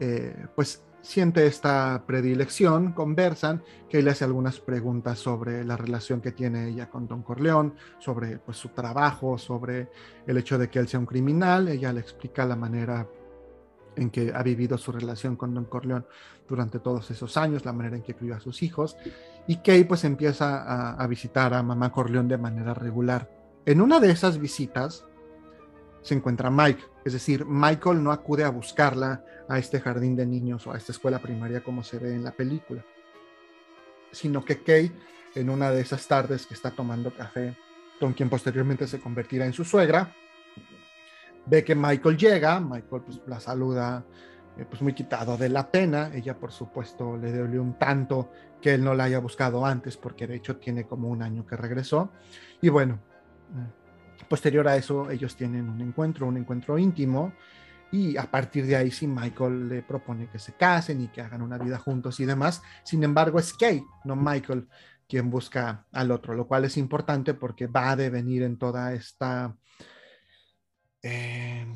eh, pues siente esta predilección, conversan, Kay le hace algunas preguntas sobre la relación que tiene ella con Don Corleón, sobre pues, su trabajo, sobre el hecho de que él sea un criminal. Ella le explica la manera en que ha vivido su relación con Don Corleón durante todos esos años, la manera en que crió a sus hijos, y Kay pues empieza a, visitar a mamá Corleón de manera regular. En una de esas visitas se encuentra Mike, es decir, Michael no acude a buscarla a este jardín de niños o a esta escuela primaria como se ve en la película, sino que Kay en una de esas tardes que está tomando café con quien posteriormente se convertirá en su suegra, ve que Michael llega, Michael pues, la saluda eh, pues muy quitado de la pena, ella por supuesto le dolió un tanto que él no la haya buscado antes porque de hecho tiene como un año que regresó. Y bueno, posterior a eso ellos tienen un encuentro, un encuentro íntimo y a partir de ahí sí Michael le propone que se casen y que hagan una vida juntos y demás, sin embargo es Kay, no Michael quien busca al otro, lo cual es importante porque va a devenir en toda esta eh,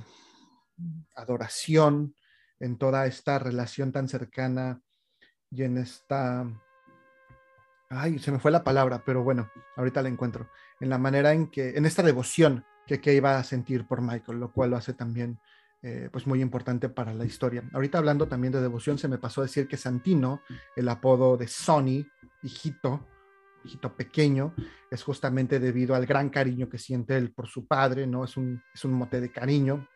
adoración, en toda esta relación tan cercana y en esta... Ay, se me fue la palabra, pero bueno, ahorita la encuentro. En la manera en que, en esta devoción que Kay va a sentir por Michael, lo cual lo hace también eh, pues muy importante para la historia. Ahorita hablando también de devoción, se me pasó a decir que Santino, el apodo de Sonny, hijito, hijito pequeño, es justamente debido al gran cariño que siente él por su padre, ¿no? Es un, es un mote de cariño,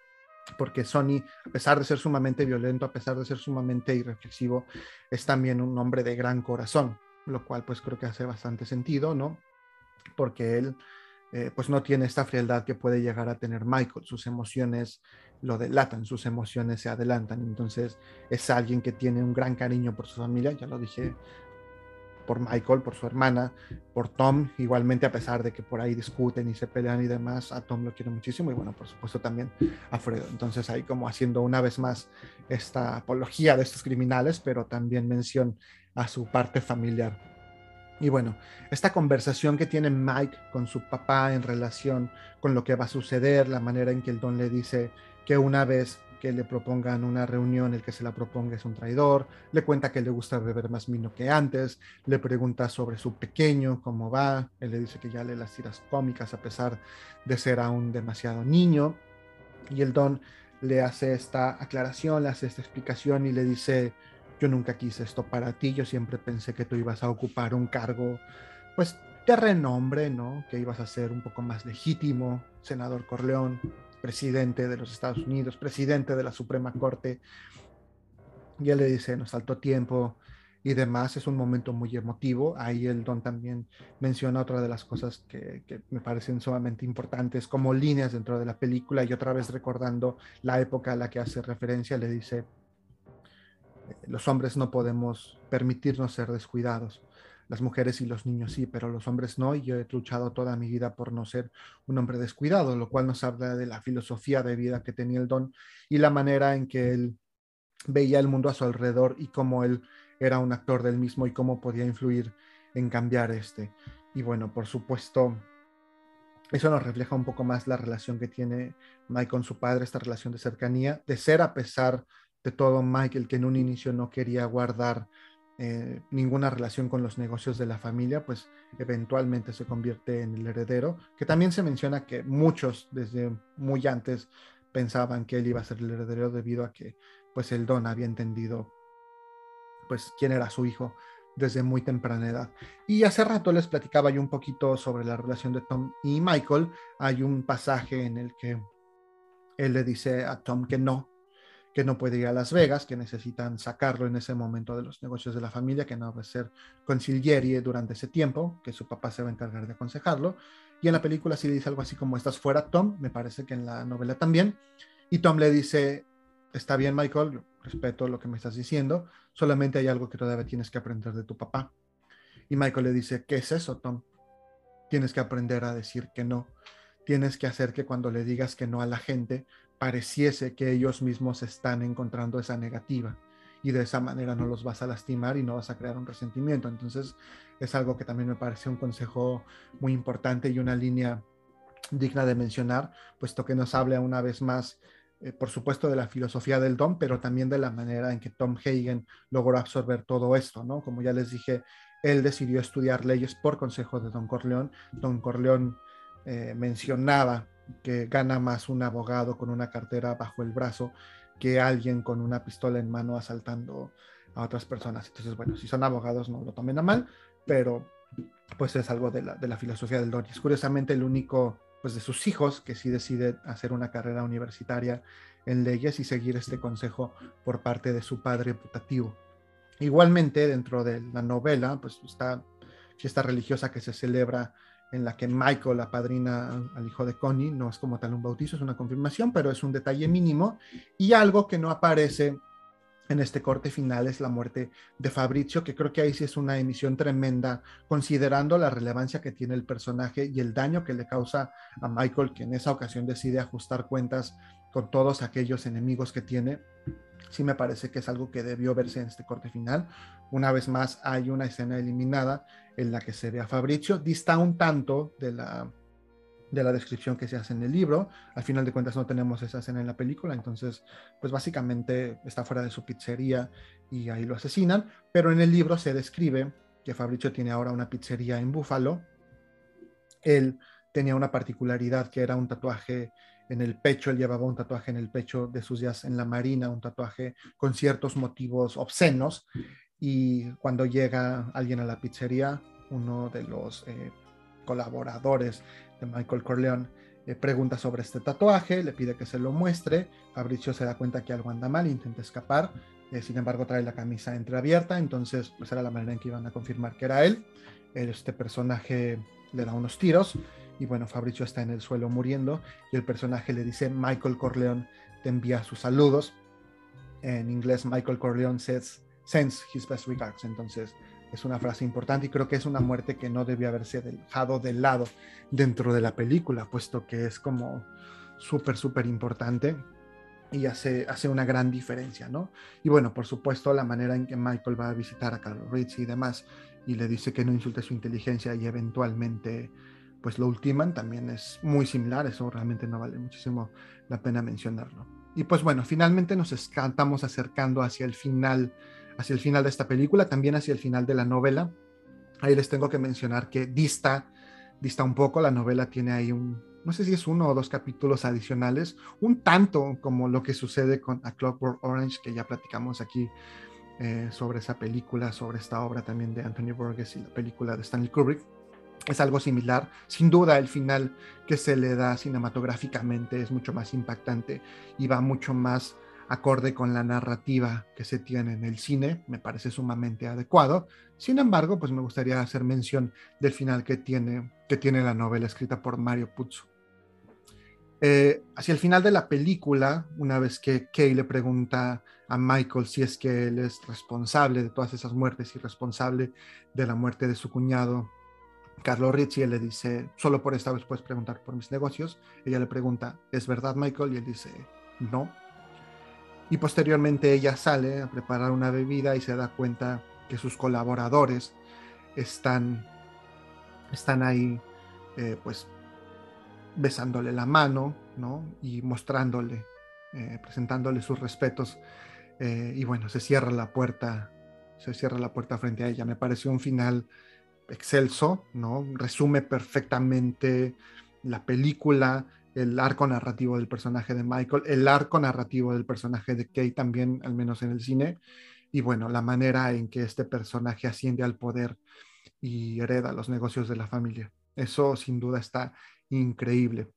porque Sony, a pesar de ser sumamente violento, a pesar de ser sumamente irreflexivo, es también un hombre de gran corazón, lo cual pues creo que hace bastante sentido, ¿no? Porque él eh, pues no tiene esta frialdad que puede llegar a tener Michael, sus emociones lo delatan, sus emociones se adelantan, entonces es alguien que tiene un gran cariño por su familia, ya lo dije por Michael, por su hermana, por Tom, igualmente a pesar de que por ahí discuten y se pelean y demás, a Tom lo quiere muchísimo y bueno, por supuesto también a Fredo. Entonces ahí como haciendo una vez más esta apología de estos criminales, pero también mención a su parte familiar. Y bueno, esta conversación que tiene Mike con su papá en relación con lo que va a suceder, la manera en que el don le dice que una vez que le propongan una reunión, el que se la proponga es un traidor, le cuenta que le gusta beber más vino que antes, le pregunta sobre su pequeño, cómo va, él le dice que ya lee las tiras cómicas a pesar de ser aún demasiado niño, y el don le hace esta aclaración, le hace esta explicación y le dice, yo nunca quise esto para ti, yo siempre pensé que tú ibas a ocupar un cargo, pues de renombre, ¿no? Que ibas a ser un poco más legítimo, senador Corleón, presidente de los Estados Unidos, presidente de la Suprema Corte. Y él le dice, nos faltó tiempo y demás. Es un momento muy emotivo. Ahí el Don también menciona otra de las cosas que, me parecen sumamente importantes como líneas dentro de la película y otra vez recordando la época a la que hace referencia, le dice, los hombres no podemos permitirnos ser descuidados las mujeres y los niños sí, pero los hombres no, y yo he luchado toda mi vida por no ser un hombre descuidado, lo cual nos habla de la filosofía de vida que tenía el don y la manera en que él veía el mundo a su alrededor y cómo él era un actor del mismo y cómo podía influir en cambiar este. Y bueno, por supuesto, eso nos refleja un poco más la relación que tiene Mike con su padre, esta relación de cercanía, de ser a pesar de todo Mike el que en un inicio no quería guardar eh, ninguna relación con los negocios de la familia, pues eventualmente se convierte en el heredero, que también se menciona que muchos desde muy antes pensaban que él iba a ser el heredero debido a que pues el don había entendido pues quién era su hijo desde muy temprana edad. Y hace rato les platicaba yo un poquito sobre la relación de Tom y Michael. Hay un pasaje en el que él le dice a Tom que no, que no puede ir a Las Vegas, que necesitan sacarlo en ese momento de los negocios de la familia, que no va a ser conciliere durante ese tiempo, que su papá se va a encargar de aconsejarlo. Y en la película sí le dice algo así como, estás fuera, Tom, me parece que en la novela también. Y Tom le dice, está bien, Michael, respeto lo que me estás diciendo, solamente hay algo que todavía tienes que aprender de tu papá. Y Michael le dice, ¿qué es eso, Tom? Tienes que aprender a decir que no. Tienes que hacer que cuando le digas que no a la gente, pareciese que ellos mismos están encontrando esa negativa. Y de esa manera no los vas a lastimar y no vas a crear un resentimiento. Entonces es algo que también me parece un consejo muy importante y una línea digna de mencionar, puesto que nos habla una vez más eh, por supuesto, de la filosofía del don, pero también de la manera en que Tom Hagen logró absorber todo esto, ¿no? Como ya les dije, él decidió estudiar leyes por consejo de Don Corleón. Don Corleón eh, mencionaba que gana más un abogado con una cartera bajo el brazo que alguien con una pistola en mano asaltando a otras personas. Entonces, bueno, si son abogados no lo tomen a mal, pero pues es algo de la, filosofía del don. Es curiosamente el único pues de sus hijos que sí decide hacer una carrera universitaria en leyes y seguir este consejo por parte de su padre putativo. Igualmente, dentro de la novela, pues está fiesta religiosa que se celebra en la que Michael apadrina al hijo de Connie, no es como tal un bautizo, es una confirmación, pero es un detalle mínimo. Y algo que no aparece en este corte final es la muerte de Fabrizio, que creo que ahí sí es una emisión tremenda, considerando la relevancia que tiene el personaje y el daño que le causa a Michael, que en esa ocasión decide ajustar cuentas con todos aquellos enemigos que tiene. Sí me parece que es algo que debió verse en este corte final. Una vez más hay una escena eliminada en la que se ve a Fabrizio, dista un tanto de la de la descripción que se hace en el libro. Al final de cuentas no tenemos esa escena en la película, entonces pues básicamente está fuera de su pizzería y ahí lo asesinan, pero en el libro se describe que Fabricio tiene ahora una pizzería en Búfalo. Él tenía una particularidad que era un tatuaje en el pecho, él llevaba un tatuaje en el pecho de sus días en la Marina, un tatuaje con ciertos motivos obscenos. Y cuando llega alguien a la pizzería, uno de los eh, colaboradores de Michael Corleone, le pregunta sobre este tatuaje, le pide que se lo muestre, Fabricio se da cuenta que algo anda mal, intenta escapar, eh, sin embargo trae la camisa entreabierta, entonces pues era la manera en que iban a confirmar que era él, este personaje le da unos tiros y bueno, Fabricio está en el suelo muriendo y el personaje le dice, Michael Corleone te envía sus saludos, en inglés Michael Corleone says, sends his best regards, entonces es una frase importante y creo que es una muerte que no debió haberse dejado de lado dentro de la película, puesto que es como súper, súper importante y hace, hace una gran diferencia, ¿no? Y bueno, por supuesto, la manera en que Michael va a visitar a Carl Ritz y demás y le dice que no insulte su inteligencia y eventualmente pues lo ultiman también es muy similar, eso realmente no vale muchísimo la pena mencionarlo. Y pues bueno, finalmente nos estamos acercando hacia el final hacia el final de esta película, también hacia el final de la novela. Ahí les tengo que mencionar que dista, dista un poco, la novela tiene ahí un, no sé si es uno o dos capítulos adicionales, un tanto como lo que sucede con A Clockwork Orange, que ya platicamos aquí eh, sobre esa película, sobre esta obra también de Anthony Burgess y la película de Stanley Kubrick. Es algo similar. Sin duda, el final que se le da cinematográficamente es mucho más impactante y va mucho más acorde con la narrativa que se tiene en el cine, me parece sumamente adecuado. Sin embargo, pues me gustaría hacer mención del final que tiene, que tiene la novela escrita por Mario Puzo. Eh, hacia el final de la película, una vez que Kay le pregunta a Michael si es que él es responsable de todas esas muertes y responsable de la muerte de su cuñado, Carlos Ritchie, él le dice, solo por esta vez puedes preguntar por mis negocios. Ella le pregunta, ¿es verdad Michael? Y él dice, no, y posteriormente ella sale a preparar una bebida y se da cuenta que sus colaboradores están, están ahí eh, pues besándole la mano ¿no? y mostrándole, eh, presentándole sus respetos eh, y bueno, se cierra la puerta, se cierra la puerta frente a ella. Me pareció un final excelso, ¿no? Resume perfectamente la película, el arco narrativo del personaje de Michael, el arco narrativo del personaje de Kate también, al menos en el cine, y bueno, la manera en que este personaje asciende al poder y hereda los negocios de la familia. Eso sin duda está increíble.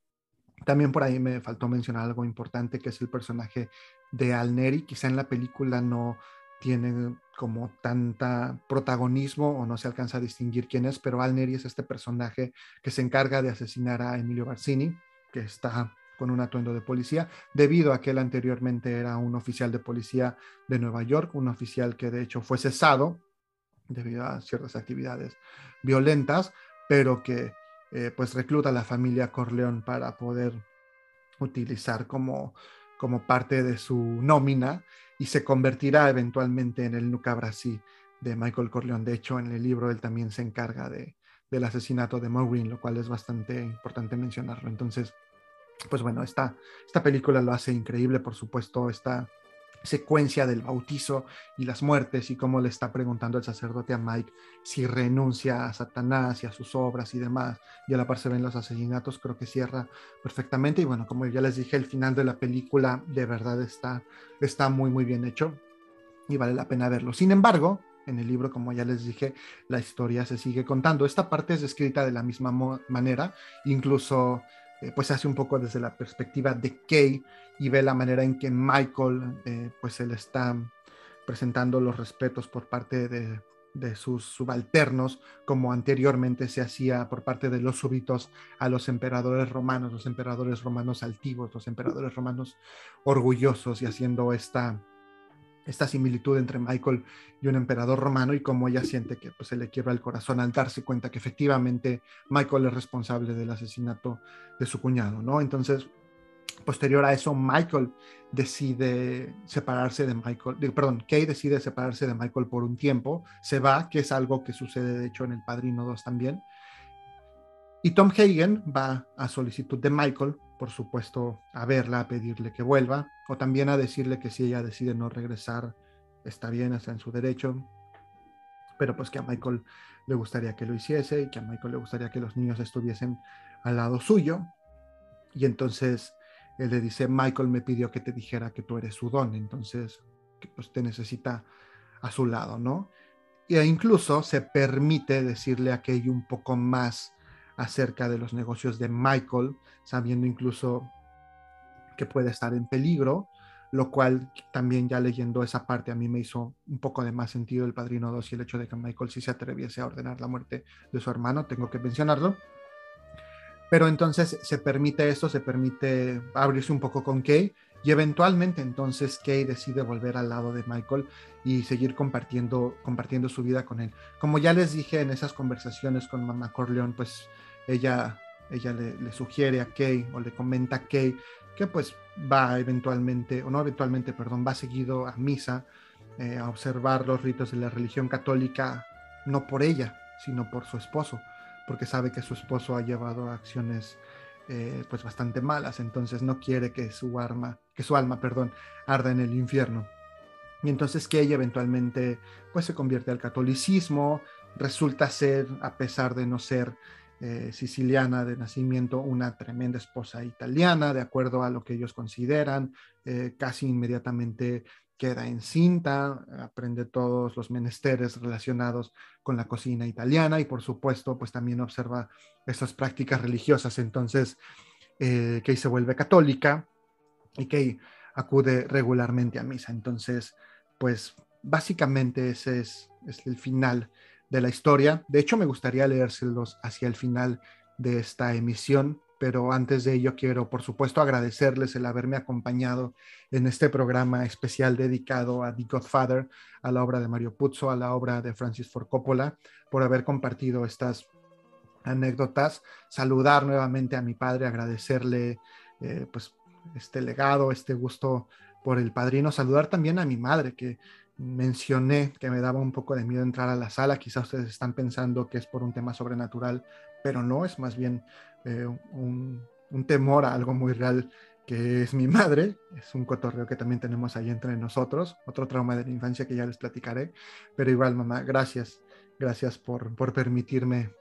También por ahí me faltó mencionar algo importante, que es el personaje de Alneri. Quizá en la película no tiene como tanta protagonismo o no se alcanza a distinguir quién es, pero Alneri es este personaje que se encarga de asesinar a Emilio Barcini que está con un atuendo de policía, debido a que él anteriormente era un oficial de policía de Nueva York, un oficial que de hecho fue cesado debido a ciertas actividades violentas, pero que eh, pues recluta a la familia Corleón para poder utilizar como, como parte de su nómina y se convertirá eventualmente en el Nuca Brasil de Michael Corleone. De hecho, en el libro él también se encarga de, del asesinato de Maureen, lo cual es bastante importante mencionarlo. Entonces, pues bueno, esta, esta película lo hace increíble, por supuesto, esta secuencia del bautizo y las muertes y cómo le está preguntando el sacerdote a Mike si renuncia a Satanás y a sus obras y demás. Y a la par se ven los asesinatos, creo que cierra perfectamente. Y bueno, como ya les dije, el final de la película de verdad está, está muy, muy bien hecho y vale la pena verlo. Sin embargo, en el libro, como ya les dije, la historia se sigue contando. Esta parte es escrita de la misma manera, incluso eh, pues hace un poco desde la perspectiva de Kay y ve la manera en que Michael, eh, pues se le está presentando los respetos por parte de, de sus subalternos, como anteriormente se hacía por parte de los súbitos a los emperadores romanos, los emperadores romanos altivos, los emperadores romanos orgullosos y haciendo esta esta similitud entre Michael y un emperador romano y cómo ella siente que pues, se le quiebra el corazón al darse cuenta que efectivamente Michael es responsable del asesinato de su cuñado, ¿no? Entonces, posterior a eso, Michael decide separarse de Michael, perdón, Kay decide separarse de Michael por un tiempo, se va, que es algo que sucede de hecho en El Padrino 2 también, y Tom Hagen va a solicitud de Michael por supuesto, a verla, a pedirle que vuelva, o también a decirle que si ella decide no regresar, está bien, está en su derecho, pero pues que a Michael le gustaría que lo hiciese y que a Michael le gustaría que los niños estuviesen al lado suyo. Y entonces él le dice, Michael me pidió que te dijera que tú eres su don, entonces pues te necesita a su lado, ¿no? E incluso se permite decirle aquello un poco más acerca de los negocios de Michael, sabiendo incluso que puede estar en peligro, lo cual también ya leyendo esa parte a mí me hizo un poco de más sentido el Padrino 2 y el hecho de que Michael sí se atreviese a ordenar la muerte de su hermano, tengo que mencionarlo. Pero entonces se permite esto, se permite abrirse un poco con Kay y eventualmente entonces Kay decide volver al lado de Michael y seguir compartiendo, compartiendo su vida con él. Como ya les dije en esas conversaciones con Mamá Corleone, pues ella, ella le, sugiere a Kay o le comenta a Kay que pues va eventualmente, o no eventualmente, perdón, va seguido a misa eh, a observar los ritos de la religión católica, no por ella, sino por su esposo, porque sabe que su esposo ha llevado acciones eh, pues bastante malas, entonces no quiere que su arma, que su alma, perdón, arda en el infierno. Y entonces que ella eventualmente pues se convierte al catolicismo, resulta ser, a pesar de no ser eh, siciliana de nacimiento, una tremenda esposa italiana, de acuerdo a lo que ellos consideran, eh, casi inmediatamente queda encinta, aprende todos los menesteres relacionados con la cocina italiana y por supuesto pues también observa esas prácticas religiosas. Entonces, eh, se vuelve católica y Kay acude regularmente a misa. Entonces, pues básicamente ese es, es el final de la historia. De hecho, me gustaría leérselos hacia el final de esta emisión, pero antes de ello quiero, por supuesto, agradecerles el haberme acompañado en este programa especial dedicado a The Godfather, a la obra de Mario Puzo, a la obra de Francis Ford Coppola, por haber compartido estas anécdotas, saludar nuevamente a mi padre, agradecerle eh, pues este legado, este gusto por el padrino, saludar también a mi madre, que mencioné que me daba un poco de miedo entrar a la sala. Quizás ustedes están pensando que es por un tema sobrenatural, pero no, es más bien eh, un, temor a algo muy real que es mi madre. Es un cotorreo que también tenemos ahí entre nosotros, otro trauma de la infancia que ya les platicaré. Pero igual, mamá, gracias, gracias por, por permitirme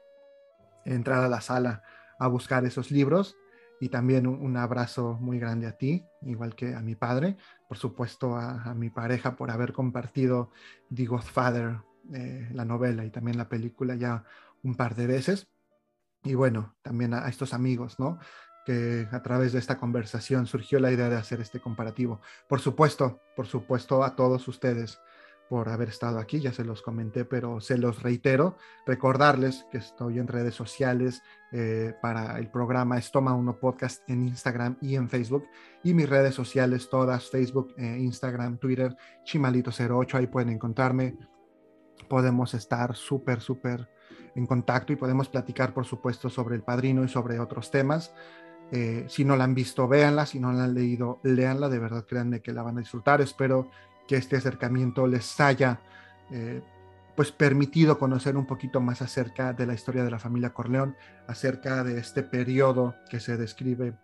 entrar a la sala a buscar esos libros y también un, abrazo muy grande a ti, igual que a mi padre, por supuesto a, mi pareja por haber compartido The Godfather, eh, la novela y también la película ya un par de veces. Y bueno, también a, estos amigos, ¿no? Que a través de esta conversación surgió la idea de hacer este comparativo. Por supuesto, por supuesto a todos ustedes por haber estado aquí, ya se los comenté, pero se los reitero, recordarles que estoy en redes sociales eh, para el programa Estoma Uno Podcast en Instagram y en Facebook, y mis redes sociales todas, Facebook, eh, Instagram, Twitter, Chimalito08, ahí pueden encontrarme, podemos estar súper, súper en contacto y podemos platicar, por supuesto, sobre el padrino y sobre otros temas. Eh, si no la han visto, véanla. Si no la han leído, léanla. De verdad, créanme que la van a disfrutar. Espero que este acercamiento les haya eh, pues permitido conocer un poquito más acerca de la historia de la familia Corleón, acerca de este periodo que se describe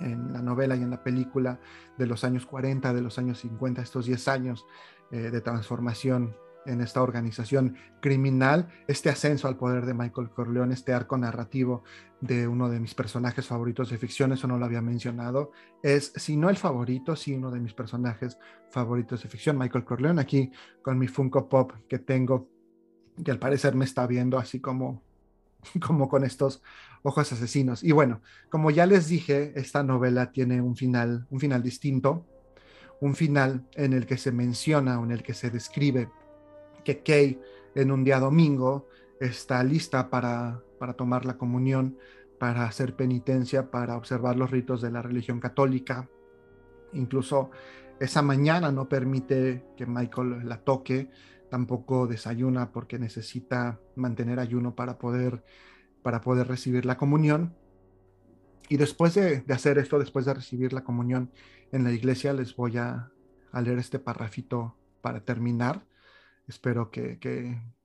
en la novela y en la película de los años 40, de los años 50, estos 10 años eh, de transformación en esta organización criminal, este ascenso al poder de Michael Corleone, este arco narrativo de uno de mis personajes favoritos de ficción, eso no lo había mencionado, es, si no el favorito, sí uno de mis personajes favoritos de ficción, Michael Corleone, aquí con mi Funko Pop que tengo, que al parecer me está viendo así como, <laughs> como con estos ojos asesinos. Y bueno, como ya les dije, esta novela tiene un final, un final distinto, un final en el que se menciona o en el que se describe que Kay en un día domingo está lista para, para tomar la comunión, para hacer penitencia, para observar los ritos de la religión católica. Incluso esa mañana no permite que Michael la toque, tampoco desayuna porque necesita mantener ayuno para poder, para poder recibir la comunión. Y después de, hacer esto, después de recibir la comunión en la iglesia, les voy a, a leer este parrafito para terminar Espero que,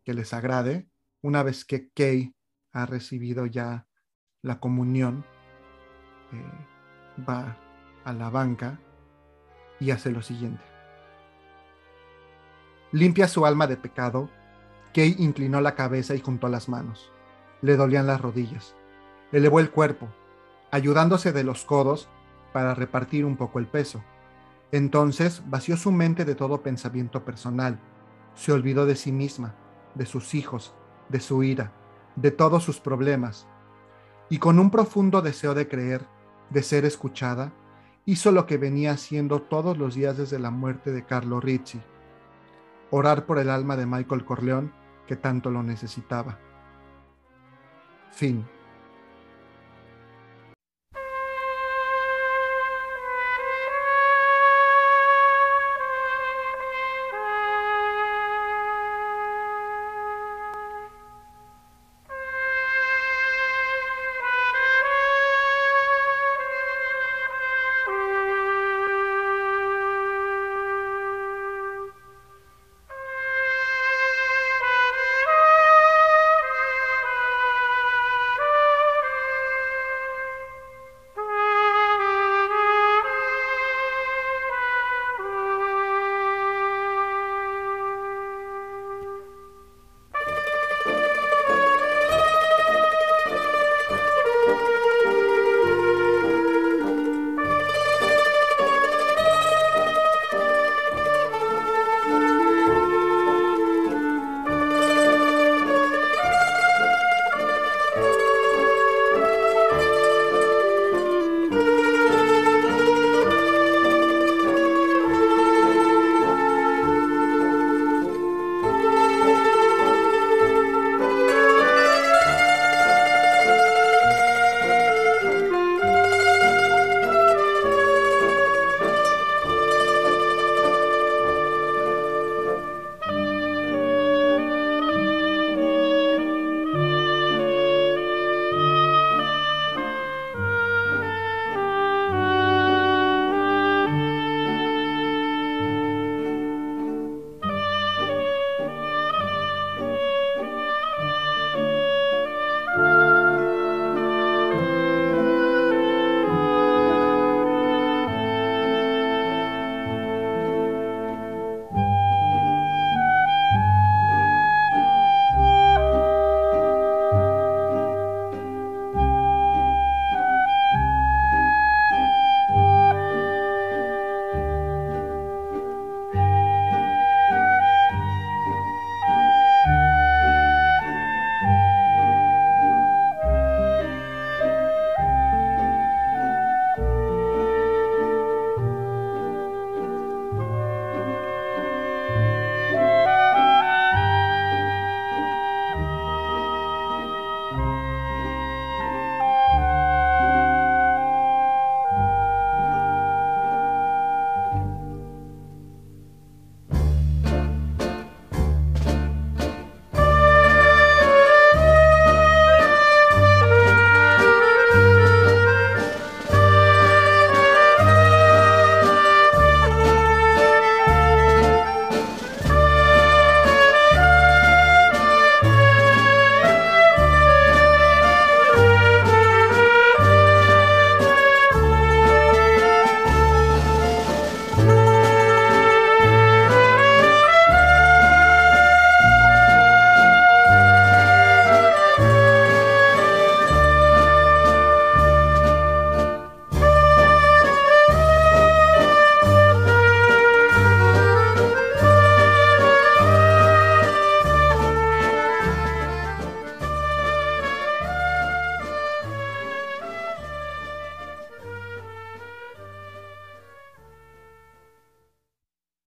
les agrade. Una vez que Kay ha recibido ya la comunión, eh, va a la banca y hace lo siguiente. Limpia su alma de pecado, Kay inclinó la cabeza y juntó las manos. Le dolían las rodillas. Elevó el cuerpo, ayudándose de los codos para repartir un poco el peso. Entonces vació su mente de todo pensamiento personal se olvidó de sí misma, de sus hijos, de su ira, de todos sus problemas, y con un profundo deseo de creer, de ser escuchada, hizo lo que venía haciendo todos los días desde la muerte de Carlo Rizzi, orar por el alma de Michael Corleone que tanto lo necesitaba. Fin.